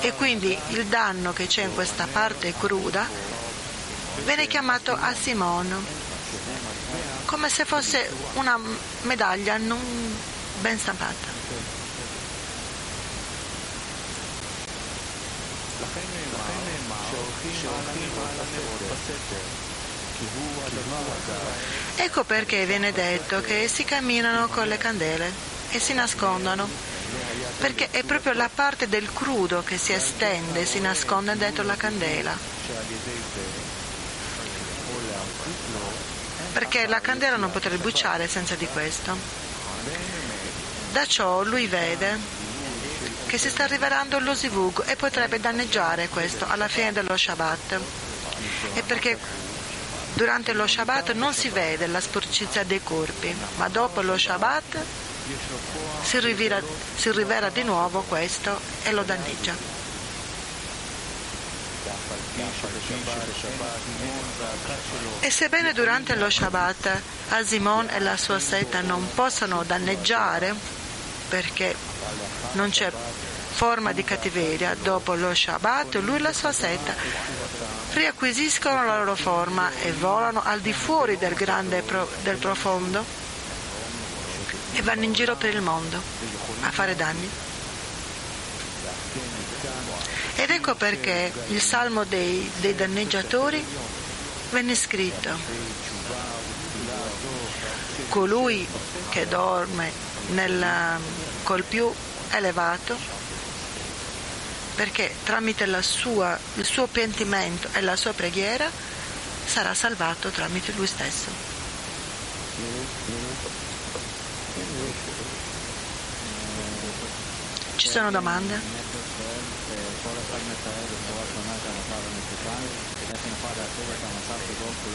e quindi il danno che c'è in questa parte cruda viene chiamato asimon, come se fosse una medaglia non ben stampata. Ecco perché viene detto che si camminano con le candele e si nascondono. Perché è proprio la parte del crudo che si estende e si nasconde dentro la candela. Perché la candela non potrebbe bruciare senza di questo. Da ciò lui vede che si sta rivelando lo zivug e potrebbe danneggiare questo alla fine dello Shabbat. E perché durante lo Shabbat non si vede la sporcizia dei corpi, ma dopo lo Shabbat si rivela, si rivela di nuovo questo e lo danneggia. E sebbene durante lo Shabbat Asimon e la sua setta non possano danneggiare, perché non c'è forma di cattiveria, dopo lo Shabbat lui e la sua setta riacquisiscono la loro forma e volano al di fuori del grande pro, del profondo e vanno in giro per il mondo a fare danni. Ed ecco perché il salmo dei, dei danneggiatori venne scritto. Colui che dorme nel, col più elevato, perché tramite sua, il suo pentimento e la sua preghiera sarà salvato tramite lui stesso. Ci sono domande?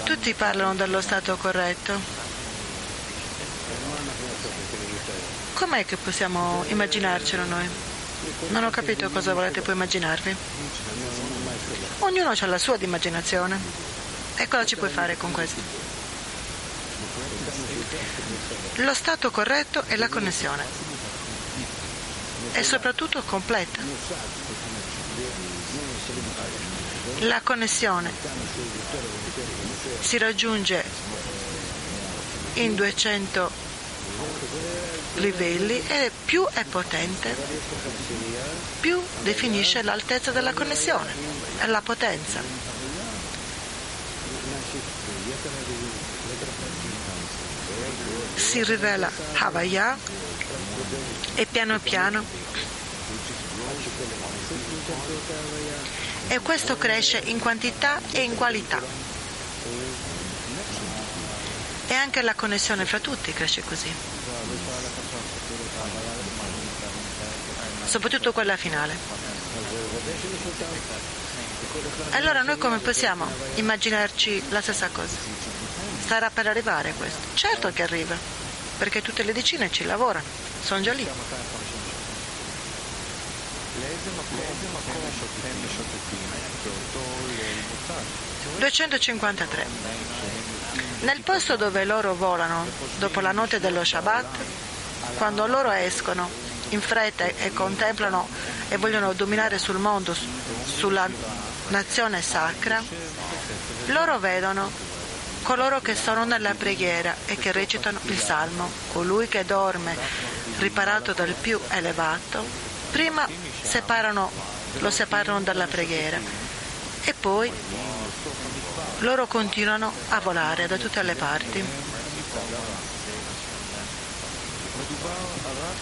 Tutti parlano dello stato corretto. Com'è che possiamo immaginarcelo noi? Non ho capito cosa volete poi immaginarvi. Ognuno ha la sua immaginazione. E cosa ci puoi fare con questo? Lo stato corretto è la connessione. E soprattutto completa. La connessione si raggiunge in 200 livelli e più è potente, più definisce l'altezza della connessione e la potenza. Si rivela Havaya e piano piano e questo cresce in quantità e in qualità. E anche la connessione fra tutti cresce così. Soprattutto quella finale. Allora noi come possiamo immaginarci la stessa cosa? Starà per arrivare questo? Certo che arriva, perché tutte le decine ci lavorano, sono già lì. 253. Nel posto dove loro volano, dopo la notte dello Shabbat, quando loro escono in fretta e contemplano e vogliono dominare sul mondo, sulla nazione sacra, loro vedono coloro che sono nella preghiera e che recitano il salmo, colui che dorme riparato dal più elevato, prima separano, lo separano dalla preghiera e poi loro continuano a volare da tutte le parti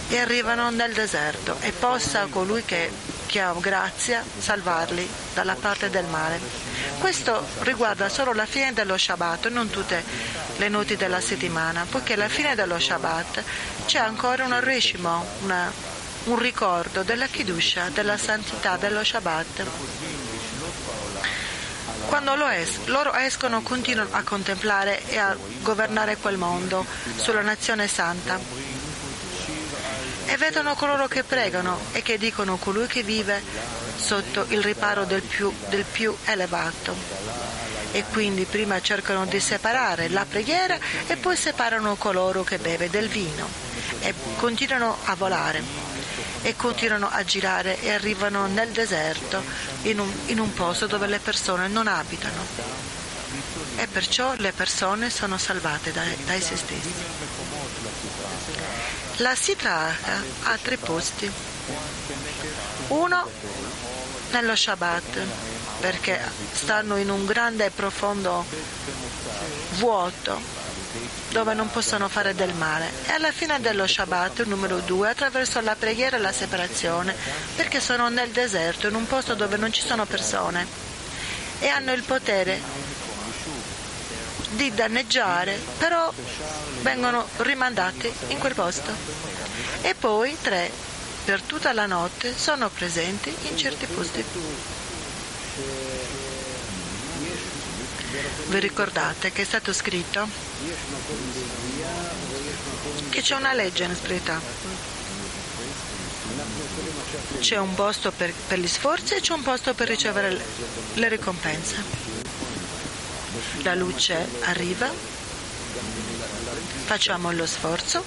e arrivano nel deserto e possa colui che, che ha grazia salvarli dalla parte del male. Questo riguarda solo la fine dello Shabbat, non tutte le notti della settimana, poiché alla fine dello Shabbat c'è ancora un rishimo, una, un ricordo della Kidusha, della santità dello Shabbat. Quando es- loro escono continuano a contemplare e a governare quel mondo sulla nazione santa e vedono coloro che pregano e che dicono colui che vive sotto il riparo del più, del più elevato. E quindi prima cercano di separare la preghiera e poi separano coloro che beve del vino e continuano a volare e continuano a girare e arrivano nel deserto, in un, in un posto dove le persone non abitano. E perciò le persone sono salvate dai, dai se stessi. La Sitra ha tre posti. Uno nello Shabbat, perché stanno in un grande e profondo vuoto dove non possono fare del male. E alla fine dello Shabbat, numero due, attraverso la preghiera e la separazione, perché sono nel deserto, in un posto dove non ci sono persone e hanno il potere di danneggiare, però vengono rimandati in quel posto. E poi tre, per tutta la notte sono presenti in certi posti. Vi ricordate che è stato scritto che c'è una legge in spiritualità C'è un posto per, per gli sforzi e c'è un posto per ricevere le ricompense. La luce arriva, facciamo lo sforzo,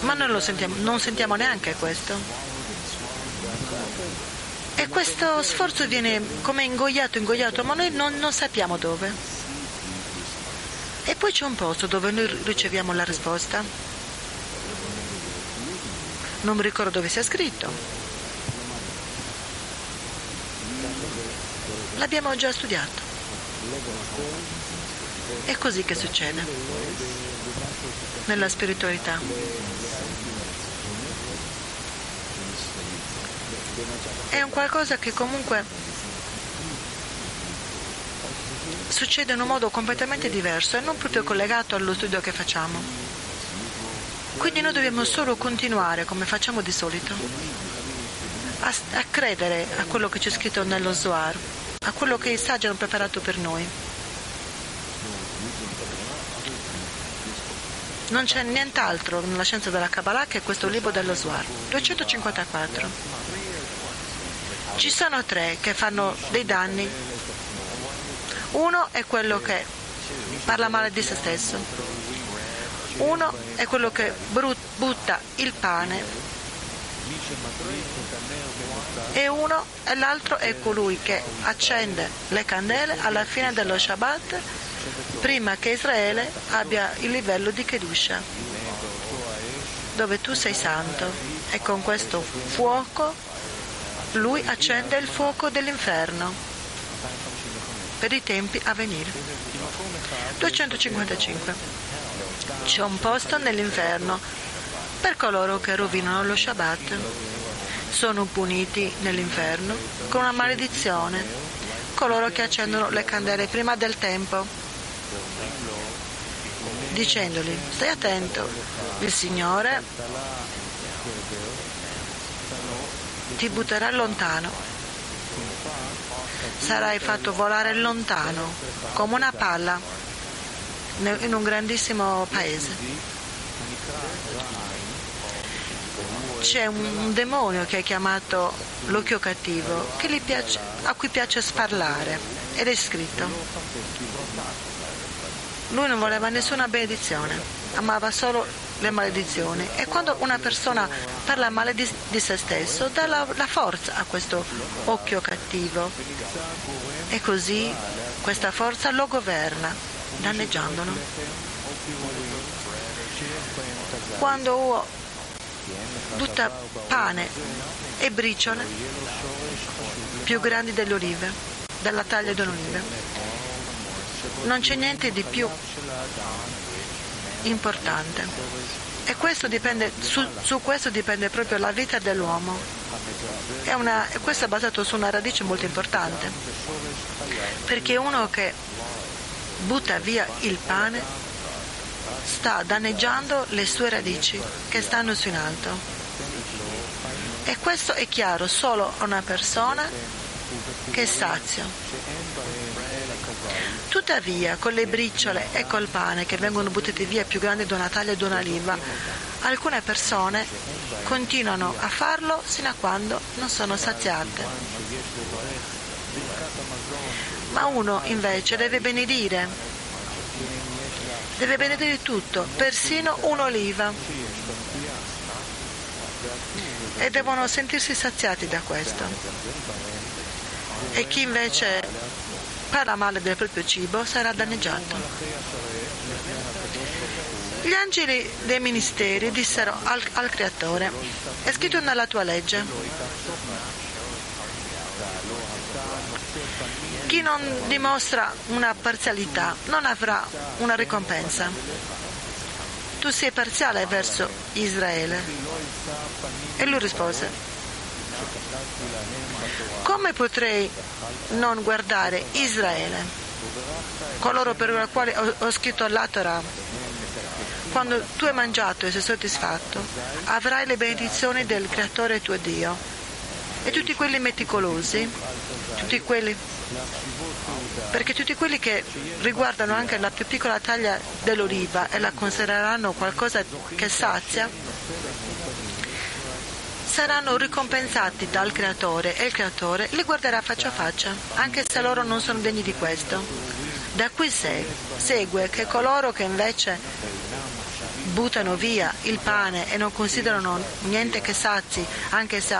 ma non, sentiamo, non sentiamo neanche questo. E questo sforzo viene come ingoiato, ingoiato, ma noi non, non sappiamo dove. E poi c'è un posto dove noi riceviamo la risposta. Non mi ricordo dove sia scritto. L'abbiamo già studiato. È così che succede nella spiritualità. È un qualcosa che comunque succede in un modo completamente diverso e non proprio collegato allo studio che facciamo. Quindi noi dobbiamo solo continuare come facciamo di solito a, a credere a quello che c'è scritto nello Zohar, a quello che i saggi hanno preparato per noi. Non c'è nient'altro nella scienza della Kabbalah che questo libro dello Zohar. 254. Ci sono tre che fanno dei danni. Uno è quello che parla male di se stesso. Uno è quello che butta il pane. E uno e l'altro è colui che accende le candele alla fine dello Shabbat prima che Israele abbia il livello di Kedusha, dove tu sei santo e con questo fuoco lui accende il fuoco dell'inferno per i tempi a venire. 255. C'è un posto nell'inferno per coloro che rovinano lo Shabbat. Sono puniti nell'inferno con una maledizione coloro che accendono le candele prima del tempo dicendogli stai attento, il Signore ti butterà lontano, sarai fatto volare lontano come una palla in un grandissimo paese. C'è un demonio che è chiamato l'occhio cattivo piace, a cui piace sparlare ed è scritto lui non voleva nessuna benedizione, amava solo le maledizioni. E quando una persona parla male di, di se stesso, dà la, la forza a questo occhio cattivo. E così questa forza lo governa, danneggiandolo. Quando butta pane e briciole più grandi delle olive, dalla taglia delle olive, non c'è niente di più importante. E questo dipende, su, su, questo dipende proprio la vita dell'uomo. È una, questo è basato su una radice molto importante. Perché uno che butta via il pane sta danneggiando le sue radici che stanno su in alto. E questo è chiaro solo a una persona che è sazio Tuttavia, con le briciole e col pane che vengono buttati via più grandi di una taglia di un'oliva, alcune persone continuano a farlo sino a quando non sono saziate. Ma uno invece deve benedire, deve benedire tutto, persino un'oliva. E devono sentirsi saziati da questo. E chi invece parla male del proprio cibo sarà danneggiato. Gli angeli dei ministeri dissero al, al Creatore, è scritto nella tua legge, chi non dimostra una parzialità non avrà una ricompensa. Tu sei parziale verso Israele. E lui rispose, come potrei non guardare Israele, coloro per i quali ho, scritto la Torah? Quando tu hai mangiato e sei soddisfatto, avrai le benedizioni del Creatore tuo Dio. E tutti quelli meticolosi, tutti quelli, perché tutti quelli che riguardano anche la più piccola taglia dell'oliva e la considereranno qualcosa che sazia, saranno ricompensati dal Creatore e il Creatore li guarderà faccia a faccia, anche se loro non sono degni di questo. Da qui segue che coloro che invece buttano via il pane e non considerano niente che sazi, anche se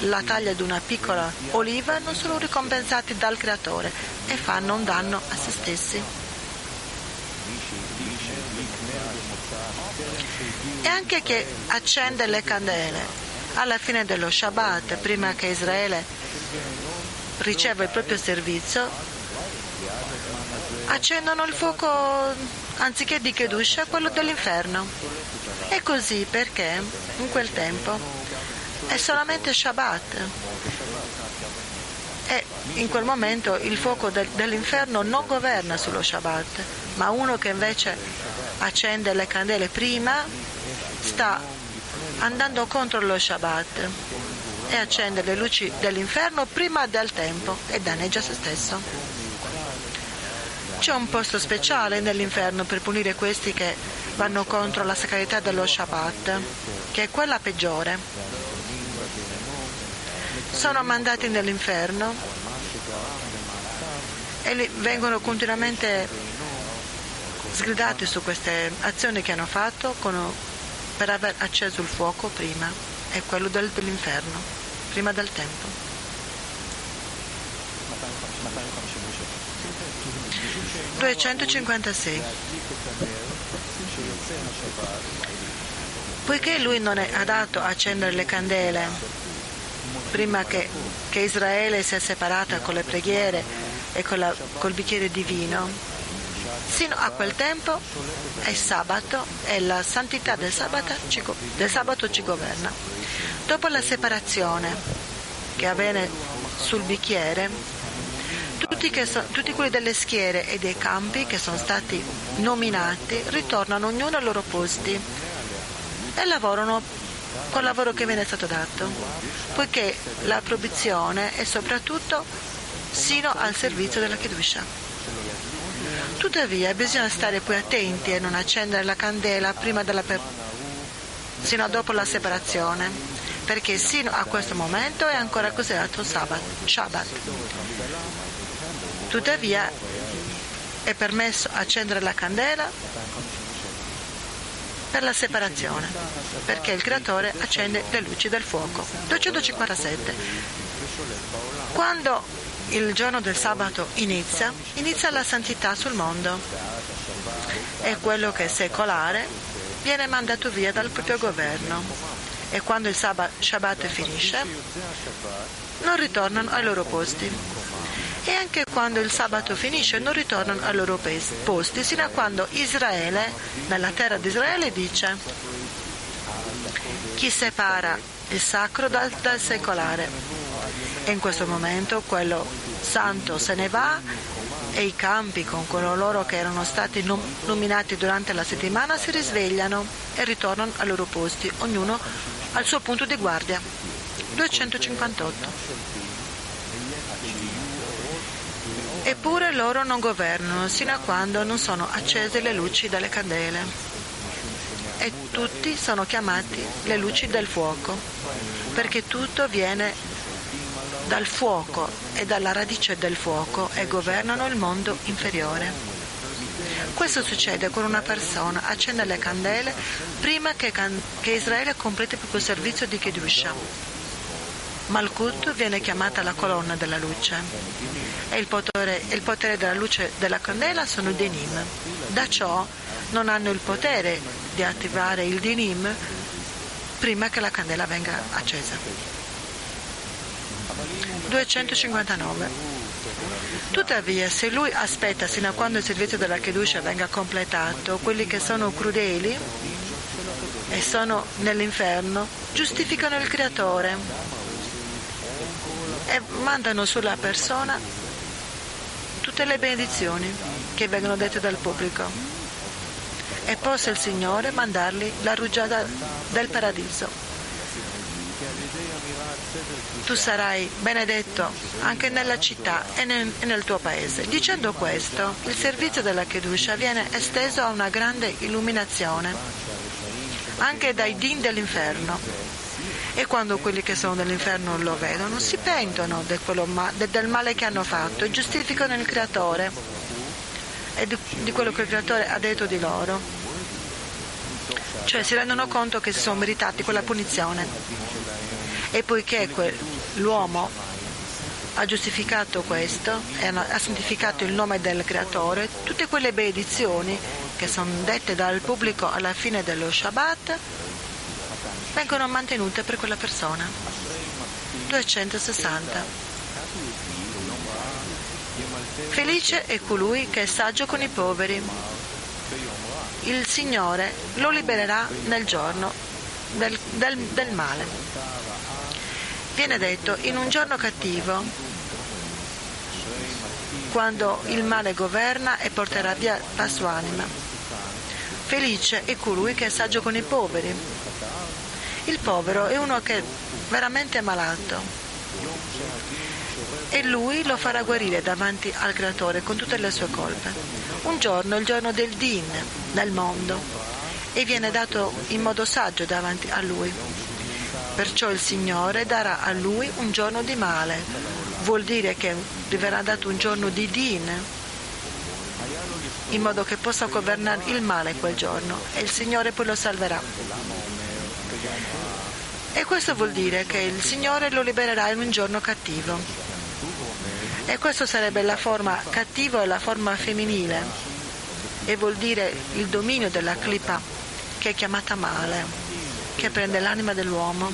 la taglia di una piccola oliva, non sono ricompensati dal Creatore e fanno un danno a se stessi. E anche chi accende le candele alla fine dello Shabbat, prima che Israele riceva il proprio servizio, accendono il fuoco anziché di Kedusha, quello dell'inferno. E così perché in quel tempo è solamente Shabbat. E in quel momento il fuoco del, dell'inferno non governa sullo Shabbat, ma uno che invece accende le candele prima sta andando contro lo Shabbat e accende le luci dell'inferno prima del tempo e danneggia se stesso. C'è un posto speciale nell'inferno per punire questi che vanno contro la sacralità dello Shabbat, che è quella peggiore. Sono mandati nell'inferno e vengono continuamente sgridati su queste azioni che hanno fatto con per aver acceso il fuoco prima è quello del, dell'inferno, prima del tempo. «256. Poiché lui non è adatto a accendere le candele prima che, che Israele sia separata con le preghiere e la, col bicchiere di vino, Sino a quel tempo è sabato e la santità del sabato ci, del sabato ci governa. Dopo la separazione che avviene sul bicchiere, tutti, so, tutti, quelli delle schiere e dei campi che sono stati nominati ritornano ognuno ai loro posti e lavorano col lavoro che viene stato dato, poiché la proibizione è soprattutto sino al servizio della Kedusha. Tuttavia bisogna stare poi attenti a non accendere la candela per... sino a dopo la separazione, perché sino a questo momento è ancora considerato Sabbat, Shabbat. Tuttavia è permesso accendere la candela per la separazione, perché il creatore accende le luci del fuoco. 257. Quando il giorno del sabato inizia, inizia la santità sul mondo e quello che è secolare viene mandato via dal proprio governo e quando il Shabbat finisce non ritornano ai loro posti e anche quando il sabato finisce non ritornano ai loro posti sino a quando Israele, nella terra di Israele, dice chi separa il sacro dal, dal secolare e in questo momento quello santo se ne va e i campi con coloro che erano stati nominati durante la settimana si risvegliano e ritornano ai loro posti, ognuno al suo punto di guardia. 258. Eppure loro non governano sino a quando non sono accese le luci delle candele. E tutti sono chiamati le luci del fuoco, perché tutto viene dal fuoco e dalla radice del fuoco e governano il mondo inferiore. Questo succede quando una persona accende le candele prima che, che Israele completi il servizio di Kedusha. Malkut viene chiamata la colonna della luce e il potere, il potere della luce della candela sono i dinim. Da ciò non hanno il potere di attivare il dinim prima che la candela venga accesa. 259. Tuttavia, se lui aspetta sino a quando il servizio della Kedusha venga completato, quelli che sono crudeli e sono nell'inferno giustificano il Creatore e mandano sulla persona tutte le benedizioni che vengono dette dal pubblico. E possa il Signore mandargli la rugiada del paradiso tu sarai benedetto anche nella città e nel, e nel, tuo paese. Dicendo questo, il servizio della Kedusha viene esteso a una grande illuminazione, anche dai din dell'inferno. E quando quelli che sono nell'inferno lo vedono, si pentono del, ma- del male che hanno fatto e giustificano il Creatore e di, di quello che il Creatore ha detto di loro. Cioè si rendono conto che si sono meritati quella punizione. E poiché que- l'uomo ha giustificato questo e ha santificato il nome del Creatore, tutte quelle benedizioni che sono dette dal pubblico alla fine dello Shabbat vengono mantenute per quella persona. 260. Felice è colui che è saggio con i poveri. Il Signore lo libererà nel giorno del, del, del male. Viene detto in un giorno cattivo, quando il male governa e porterà via la sua anima. Felice è colui che è saggio con i poveri. Il povero è uno che è veramente malato e lui lo farà guarire davanti al creatore con tutte le sue colpe. Un giorno, il giorno del din nel mondo, e viene dato in modo saggio davanti a lui. Perciò il Signore darà a lui un giorno di male. Vuol dire che gli verrà dato un giorno di din, in modo che possa governare il male quel giorno e il Signore poi lo salverà. E questo vuol dire che il Signore lo libererà in un giorno cattivo. E questa sarebbe la forma cattiva e la forma femminile. E vuol dire il dominio della clipa, che è chiamata male, che prende l'anima dell'uomo.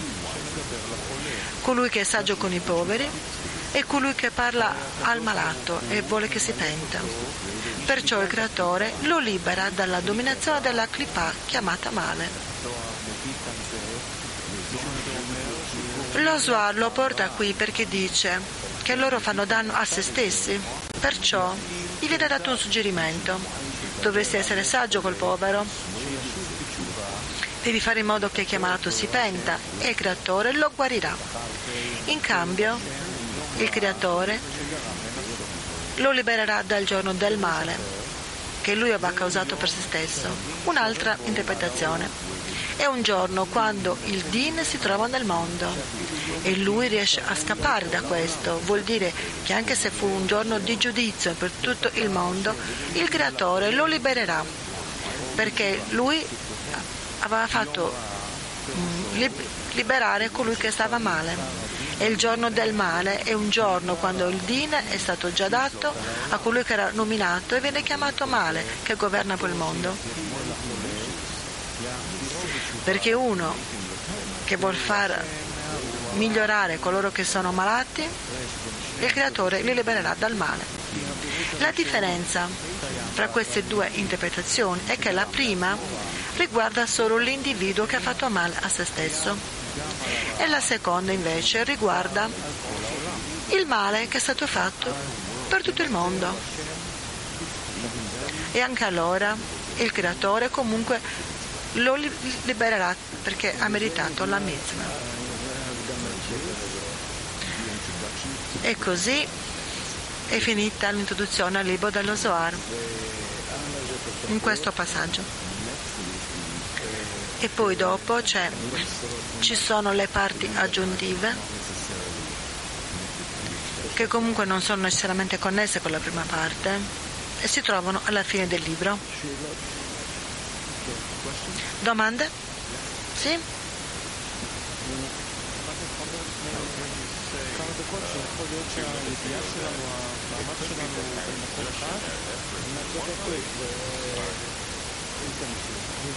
Colui che è saggio con i poveri e colui che parla al malato e vuole che si penta. Perciò il creatore lo libera dalla dominazione della clipa chiamata male. Lo Zohar lo porta qui perché dice che loro fanno danno a se stessi. Perciò gli viene dato un suggerimento. Dovresti essere saggio col povero. Devi fare in modo che chiamato si penta e il creatore lo guarirà. In cambio, il creatore lo libererà dal giorno del male che lui aveva causato per se stesso. Un'altra interpretazione. È un giorno quando il Din si trova nel mondo e lui riesce a scappare da questo. Vuol dire che anche se fu un giorno di giudizio per tutto il mondo, il creatore lo libererà perché lui aveva fatto mm, liberare colui che stava male. E il giorno del male è un giorno quando il din è stato già dato a colui che era nominato e viene chiamato male, che governa quel mondo. Perché uno che vuol far migliorare coloro che sono malati, il creatore li libererà dal male. La differenza tra queste due interpretazioni è che la prima riguarda solo l'individuo che ha fatto male a se stesso e la seconda invece riguarda il male che è stato fatto per tutto il mondo. E anche allora il creatore comunque lo libererà perché ha meritato la mitzvah. E così è finita l'introduzione al libro dello Zohar in questo passaggio. E poi dopo ci sono le parti aggiuntive che comunque non sono necessariamente connesse con la prima parte e si trovano alla fine del libro. Domande? Sì?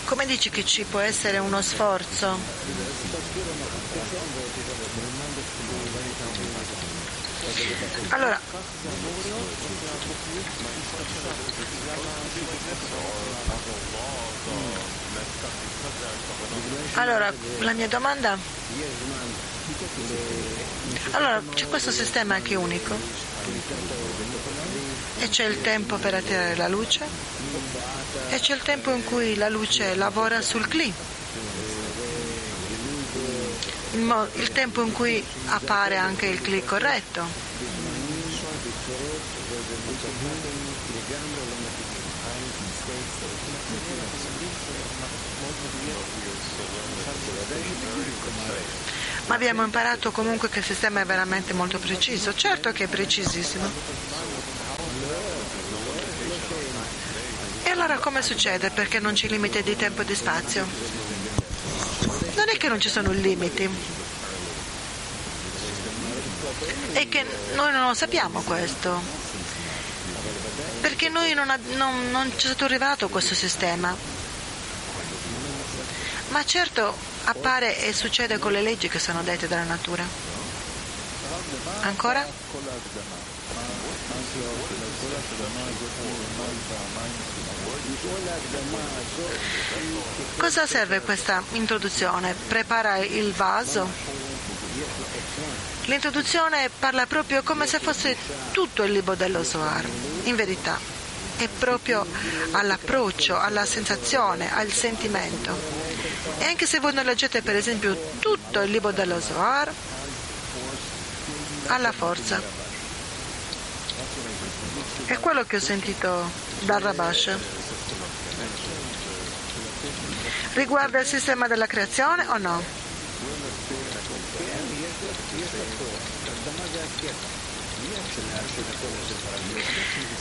Come dici che ci può essere uno sforzo? Allora, allora, la mia domanda... Allora, c'è questo sistema che è unico e c'è il tempo per attirare la luce e c'è il tempo in cui la luce lavora sul cli. Il, il tempo in cui appare anche il cli corretto. Ma abbiamo imparato comunque che il sistema è veramente molto preciso. Certo che è precisissimo. E allora come succede? Perché non c'è limite di tempo e di spazio? Non è che non ci sono limiti, è che noi non lo sappiamo questo, perché noi non, non, non ci è stato arrivato questo sistema. Ma certo appare e succede con le leggi che sono dette dalla natura. Ancora? Cosa serve questa introduzione? Prepara il vaso? L'introduzione parla proprio come se fosse tutto il libro dello Zohar. In verità, è proprio all'approccio, alla sensazione, al sentimento. E anche se voi non leggete per esempio tutto il libro dello Zohar, alla forza. È quello che ho sentito dal Rabash. Riguarda il sistema della creazione o no?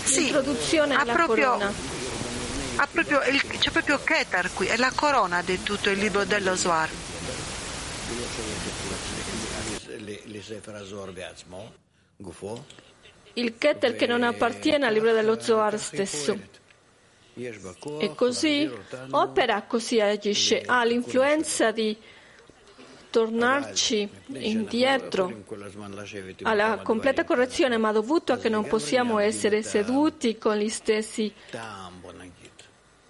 Sì, ha proprio, proprio il, c'è proprio Keter qui, è la corona di tutto il libro dello Zohar. Il Keter che non appartiene al libro dello Zohar stesso. E così opera, così agisce, ha l'influenza di tornarci indietro alla completa correzione, ma dovuto a che non possiamo essere seduti con gli stessi,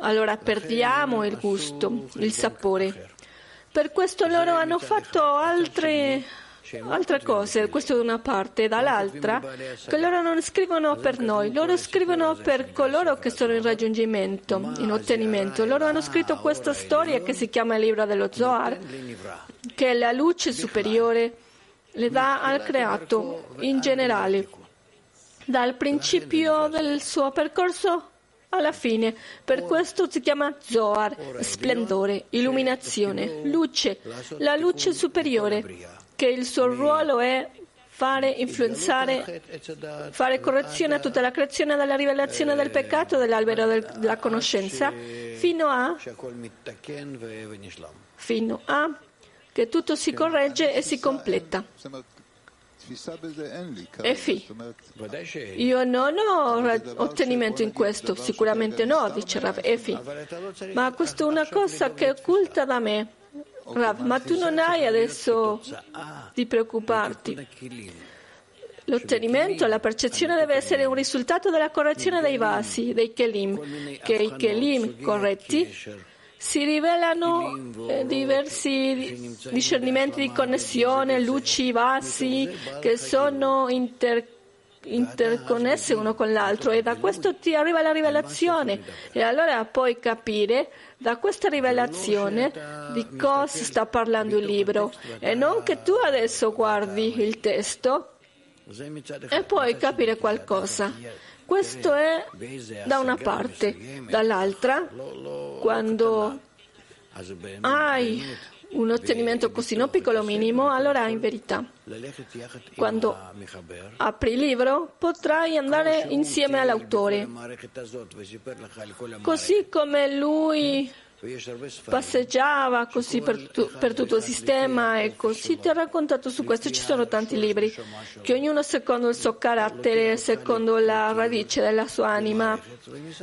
allora perdiamo il gusto, il sapore. Per questo loro hanno fatto altre, altre cose, questo da una parte, dall'altra, che loro non scrivono per noi, loro scrivono per coloro che sono in raggiungimento, in ottenimento. Loro hanno scritto questa storia che si chiama il libro dello Zohar, che la luce superiore le dà al creato in generale, dal principio del suo percorso alla fine. Per questo si chiama Zohar, splendore, illuminazione, luce, la luce superiore, che il suo ruolo è fare influenzare, fare correzione a tutta la creazione dalla rivelazione del peccato dell'albero del- della conoscenza fino a, fino a che tutto si corregge e si completa. E fi. Io non ho ottenimento in questo, sicuramente no, dice Rav Efi. Ma questa è una cosa che è occulta da me. Rav, ma tu non hai adesso di preoccuparti. L'ottenimento, la percezione deve essere un risultato della correzione dei vasi, dei kelim, che i kelim corretti si rivelano eh, diversi discernimenti di connessione, luci, vasi che sono inter- interconnesse uno con l'altro e da questo ti arriva la rivelazione e allora puoi capire da questa rivelazione di cosa sta parlando il libro e non che tu adesso guardi il testo e puoi capire qualcosa. Questo è da una parte, dall'altra, quando hai un ottenimento così non piccolo minimo, allora in verità, quando apri il libro, potrai andare insieme all'autore, così come lui passeggiava così per, tu- per tutto il sistema e così ti ha raccontato su questo. Ci sono tanti libri che ognuno secondo il suo carattere, secondo la radice della sua anima,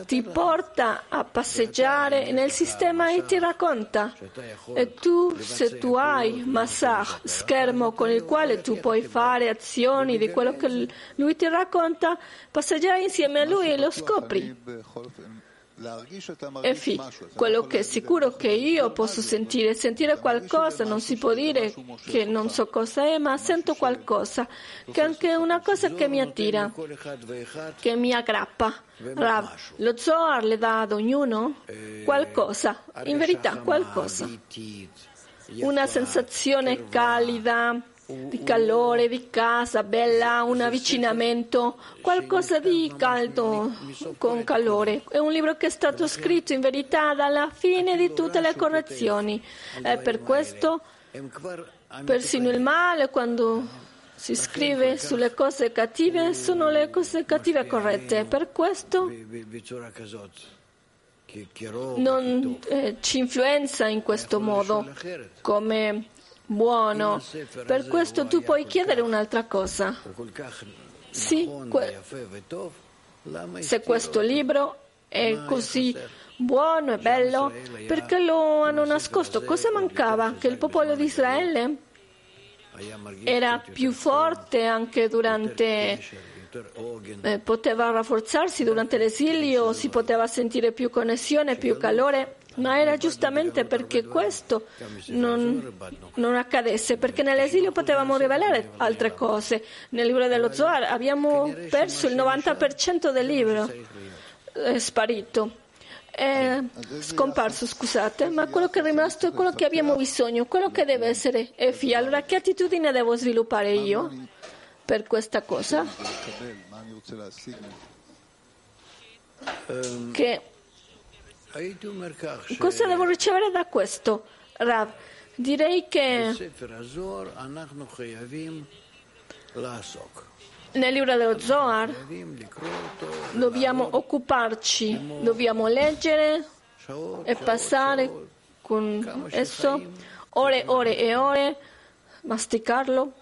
ti porta a passeggiare nel sistema e ti racconta. E tu, se tu hai Massach, schermo con il quale tu puoi fare azioni di quello che lui ti racconta, passeggiare insieme a lui e lo scopri. E fi, quello che è sicuro che io posso sentire, sentire qualcosa, non si può dire che non so cosa è, ma sento qualcosa, che è anche una cosa che mi attira, che mi aggrappa. Rav, lo Zohar le dà ad ognuno? Qualcosa, in verità qualcosa, una sensazione calida, di calore, di casa, bella, un avvicinamento, qualcosa di caldo con calore. È un libro che è stato scritto in verità dalla fine di tutte le correzioni. E per questo Persino il male, quando si scrive sulle cose cattive, sono le cose cattive corrette. Per questo non eh, ci influenza in questo modo come buono. Per questo tu puoi chiedere un'altra cosa. Sì, que- se questo libro è così buono e bello, perché lo hanno nascosto? Cosa mancava? Che il popolo di Israele era più forte anche durante eh, poteva rafforzarsi durante l'esilio, si poteva sentire più connessione, più calore, ma era giustamente perché questo non, non accadesse, perché nell'esilio potevamo rivelare altre cose. Nel libro dello Zohar abbiamo perso il 90% del libro, è sparito. È scomparso, scusate, ma quello che è rimasto è quello che abbiamo bisogno, quello che deve essere Efi. Allora, che attitudine devo sviluppare io? per questa cosa? Che cosa devo ricevere da questo? Rav, direi che nel libro dello Zohar dobbiamo occuparci, dobbiamo leggere e passare con esso ore e ore e ore, masticarlo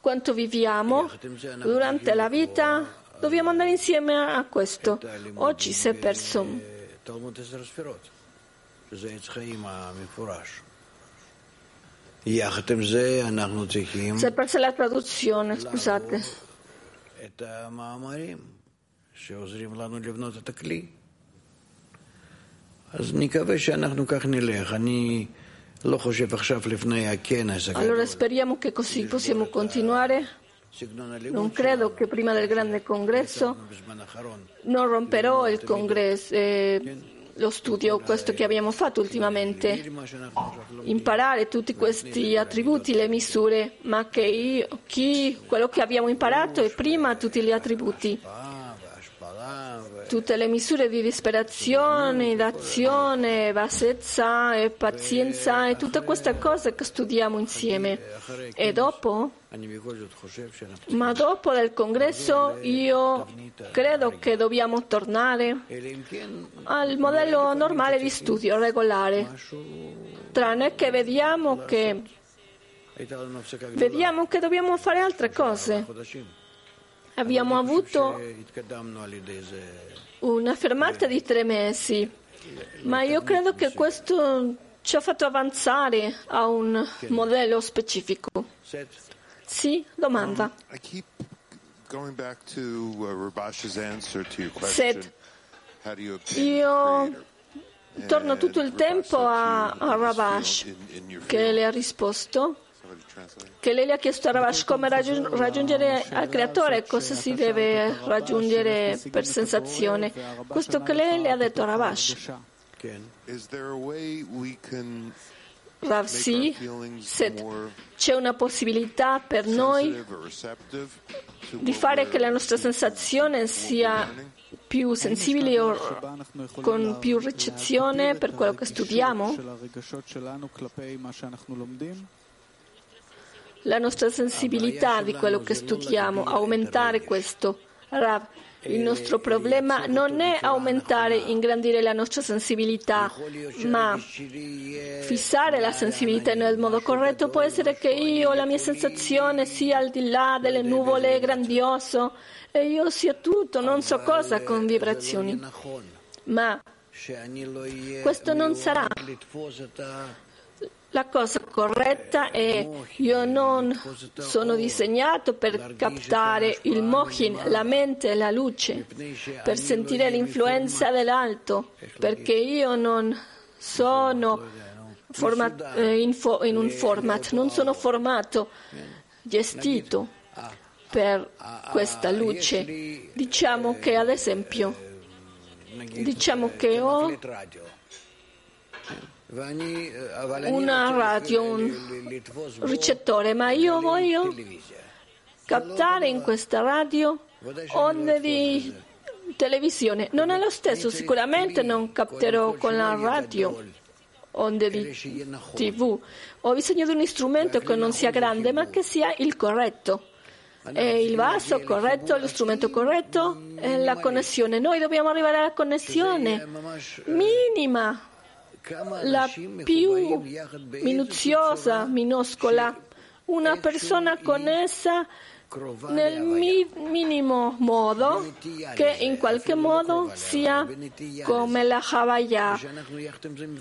quanto viviamo durante la vita, dobbiamo andare insieme a questo. Oggi si è perso. תלמוד עשר ספירות, שזה עץ חיים המפורש. Saperse las traducciones, scusate. Allora speriamo che così possiamo continuare. Non credo che prima del grande congresso non romperò il congresso, eh, lo studio, questo che abbiamo fatto ultimamente, imparare tutti questi attributi, le misure, ma che io, chi, quello che abbiamo imparato è prima tutti gli attributi tutte le misure di disperazione, d'azione, bassezza e pazienza e tutte queste cose che studiamo insieme. E dopo? Ma dopo del congresso io credo che dobbiamo tornare al modello normale di studio, regolare, tranne che vediamo che, vediamo che dobbiamo fare altre cose. Abbiamo avuto una fermata di tre mesi, ma io credo che questo ci ha fatto avanzare a un modello specifico. Sì, domanda. Sed io torno tutto il tempo a, a Rabash che le ha risposto che lei le ha chiesto a Ravash come raggiungere al creatore, cosa si deve raggiungere per sensazione. Questo che lei le ha detto a Ravash. Rav sì, c'è una possibilità per noi di fare che la nostra sensazione sia più sensibile o con più ricezione per quello che studiamo? La nostra sensibilità di quello che studiamo, aumentare questo. Rav, il nostro problema non è aumentare, ingrandire la nostra sensibilità, ma fissare la sensibilità nel modo corretto. Può essere che io, la mia sensazione sia al di là delle nuvole, grandioso, e io sia tutto, non so cosa, con vibrazioni. Ma questo non sarà la cosa corretta è io non sono disegnato per captare il mohin, la mente, la luce, per sentire l'influenza dell'alto, perché io non sono format, eh, in, in un format, non sono formato, gestito per questa luce. Diciamo che ad esempio, diciamo che ho una radio, un ricettore, ma io voglio captare in questa radio onde di televisione. Non è lo stesso, sicuramente non capterò con la radio onde di TV. Ho bisogno di un strumento che non sia grande, ma che sia il corretto. È il vaso corretto, lo strumento corretto, è la connessione. Noi dobbiamo arrivare alla connessione. Minima, la più minuziosa, minuscola. Una persona connessa nel mi- minimo modo che in qualche modo sia come la Havaya,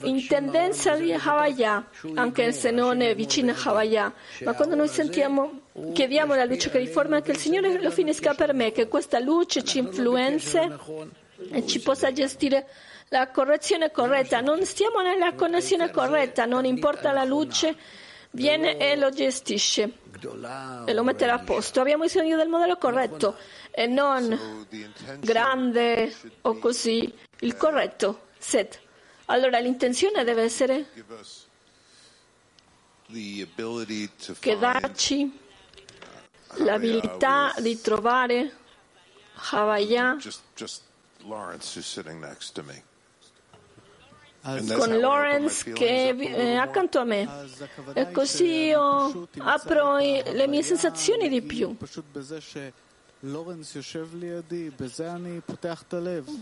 in tendenza di Havaya, anche se non è vicina a Havaya. Ma quando noi sentiamo, chiediamo la luce che riforma, che il Signore lo finisca per me, che questa luce ci influenzi e ci possa gestire la correzione corretta. Non stiamo nella connessione corretta, non importa la luce, viene e lo gestisce e lo metterà a posto. Abbiamo bisogno del modello corretto e non grande o così, il corretto, set. Allora l'intenzione deve essere che darci l'abilità di trovare Havaya con Lawrence che è accanto a me e così io apro le mie sensazioni di più.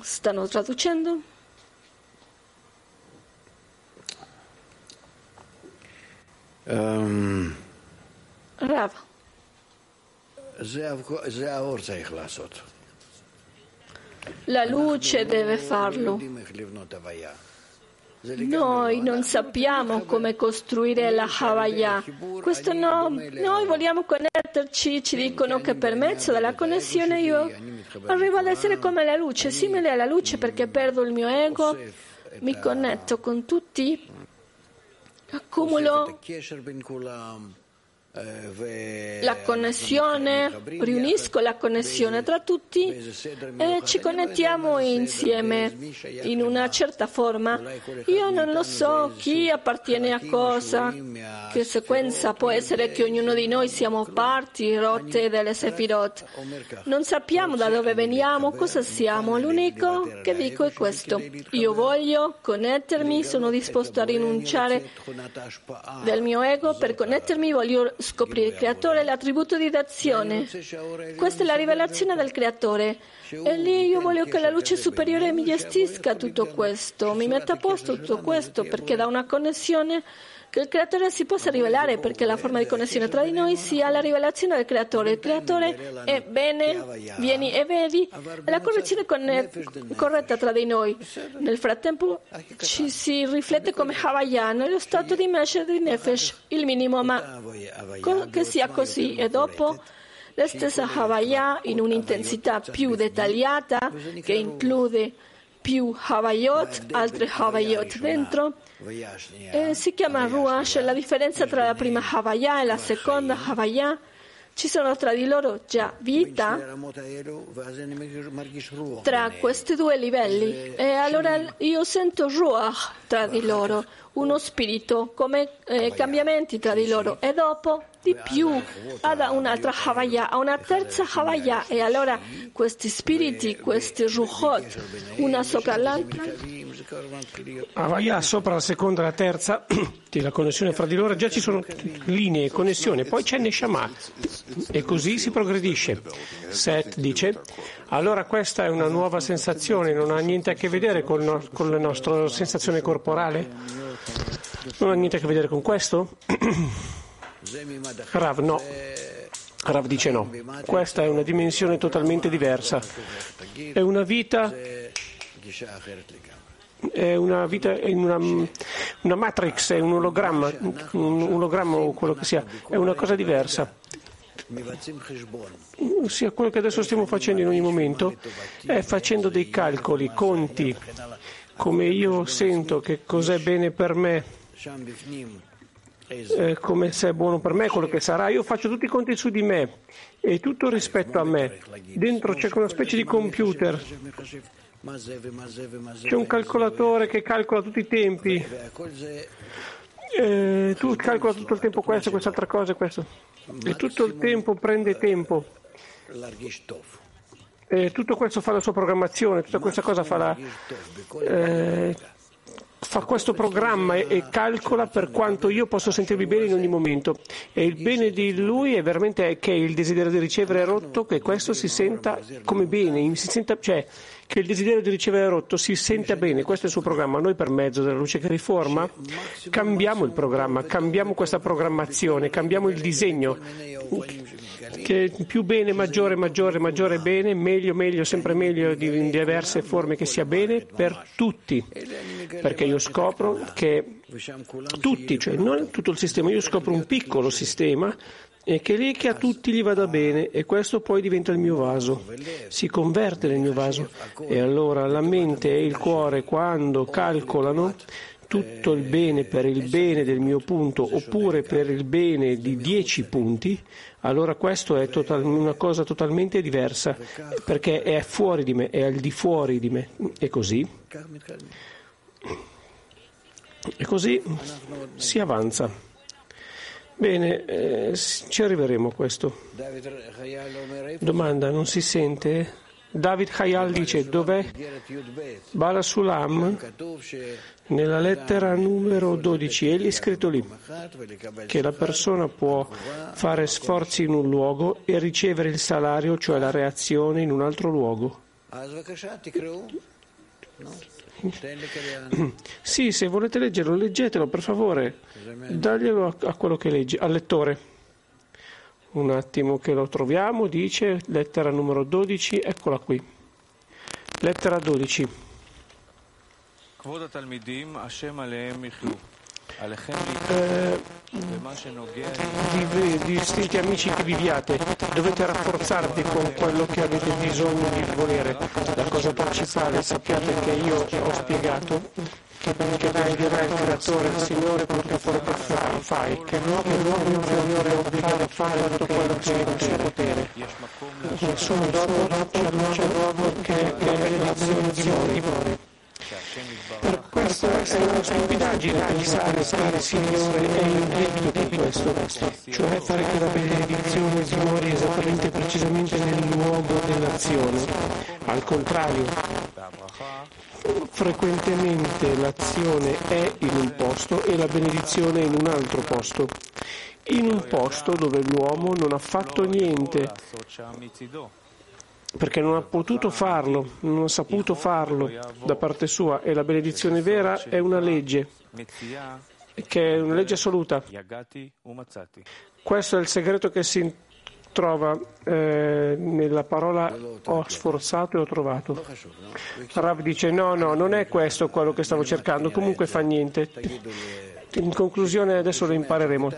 Stanno traducendo? Um, Rav. La luce deve farlo. Noi non sappiamo come costruire la. Questo no, noi vogliamo connetterci, ci dicono che per mezzo della connessione io arrivo ad essere come la luce, simile alla luce perché perdo il mio ego, mi connetto con tutti, accumulo la connessione, riunisco la connessione tra tutti e ci connettiamo insieme in una certa forma. Io non lo so chi appartiene a cosa, che sequenza può essere che ognuno di noi siamo parti rotte delle Sefirot. Non sappiamo da dove veniamo, cosa siamo. L'unico che dico è questo. Io voglio connettermi, sono disposto a rinunciare del mio ego per connettermi, voglio scoprire il creatore, l'attributo di d'azione. Questa è la rivelazione del creatore. E lì io voglio che la luce superiore mi gestisca tutto questo, mi metta a posto tutto questo, perché da una connessione che il creatore si possa rivelare, perché la forma di connessione tra di noi sia la rivelazione del creatore. Il creatore è bene, vieni e vedi, è la correzione corretta tra di noi. Nel frattempo ci si riflette come Havaya, nello stato di Mesher di Nefesh, il minimo, ma che sia così. E dopo la stessa Havaya in un'intensità più dettagliata che include più Havayot, altre Havayot dentro. Eh, si chiama Ruach, la differenza tra la prima Havaya e la seconda Havaya. Ci sono tra di loro già vita tra questi due livelli. e allora io sento Ruach tra di loro, uno spirito, come eh, cambiamenti tra di loro. E dopo di più ad un'altra Havaya, a una terza Havaya e allora questi spiriti, questi Ruchot, una sopra l'altra. Havaya sopra la seconda e la terza, che la connessione fra di loro, già ci sono linee, connessioni, poi c'è Neshama e così si progredisce. Set dice, allora questa è una nuova sensazione, non ha niente a che vedere con, no, con la nostra sensazione corporale? Non ha niente a che vedere con questo? Rav no. Rav dice no. Questa è una dimensione totalmente diversa. È una vita è una vita è una, una, matrix, è un ologramma, un ologramma o quello che sia, è una cosa diversa. Sia quello che adesso stiamo facendo in ogni momento è facendo dei calcoli, conti, come io sento che cos'è bene per me eh, come se è buono per me, quello che sarà. Io faccio tutti i conti su di me e tutto rispetto a me. Dentro c'è una specie di computer. C'è un calcolatore che calcola tutti i tempi. Eh, tu calcola tutto il tempo questo, quest'altra cosa, questo. E tutto il tempo prende tempo. E tutto questo fa la sua programmazione, tutta questa cosa fa la, eh, fa questo programma e calcola per quanto io posso sentirmi bene in ogni momento. E il bene di lui è veramente che il desiderio di ricevere è rotto, che questo si senta come bene, si senta, cioè che il desiderio di ricevere rotto si senta bene. Questo è il suo programma. Noi per mezzo della luce che riforma cambiamo il programma, cambiamo questa programmazione, cambiamo il disegno che più bene, maggiore, maggiore, maggiore bene, meglio, meglio, sempre meglio di, in diverse forme che sia bene per tutti. Perché io scopro che tutti, cioè non tutto il sistema, io scopro un piccolo sistema e che lì che a tutti gli vada bene e questo poi diventa il mio vaso, si converte nel mio vaso e allora la mente e il cuore quando calcolano tutto il bene per il bene del mio punto oppure per il bene di dieci punti, allora questo è total, una cosa totalmente diversa perché è fuori di me, è al di fuori di me. E così, e così si avanza. Bene, eh, ci arriveremo a questo. Domanda, non si sente? David Hayal dice dov'è? Bala Sulam nella lettera numero 12 egli è scritto lì che la persona può fare sforzi in un luogo e ricevere il salario cioè la reazione in un altro luogo sì, se volete leggerlo, leggetelo per favore, daglielo a, quello che legge, al lettore. Un attimo che lo troviamo, dice lettera numero 12, eccola qui. Lettera 12. Eh, di, distinti amici che viviate, dovete rafforzarvi con quello che avete bisogno di volere. La cosa principale, sappiate che io ho spiegato che benedirai il creatore, il Signore, quello che fai, fai che l'uomo, l'uomo inferiore è obbligato a fare tutto quello che è nel suo potere. Solo dopo c'è l'uomo che è benedizione di voi. Per questo è una stupidaggine pensare che il Signore è il debito di questo, cioè fare che la benedizione dimori esattamente precisamente nel luogo dell'azione. Al contrario, frequentemente l'azione è in un posto e la benedizione in un altro posto. In un posto dove l'uomo non ha fatto niente perché non ha potuto farlo, non ha saputo farlo da parte sua e la benedizione vera è una legge, che è una legge assoluta. Questo è il segreto che si trova eh, nella parola ho sforzato e ho trovato. Rav dice no, no, non è questo quello che stavo cercando, comunque fa niente. In conclusione adesso lo impareremo.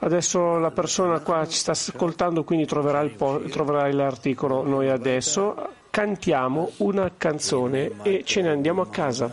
Adesso la persona qua ci sta ascoltando, quindi troverà, po- troverà l'articolo. Noi adesso cantiamo una canzone e ce ne andiamo a casa.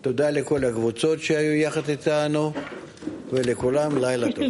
תודה לכל הקבוצות שהיו יחד איתנו ולכולם לילה טוב.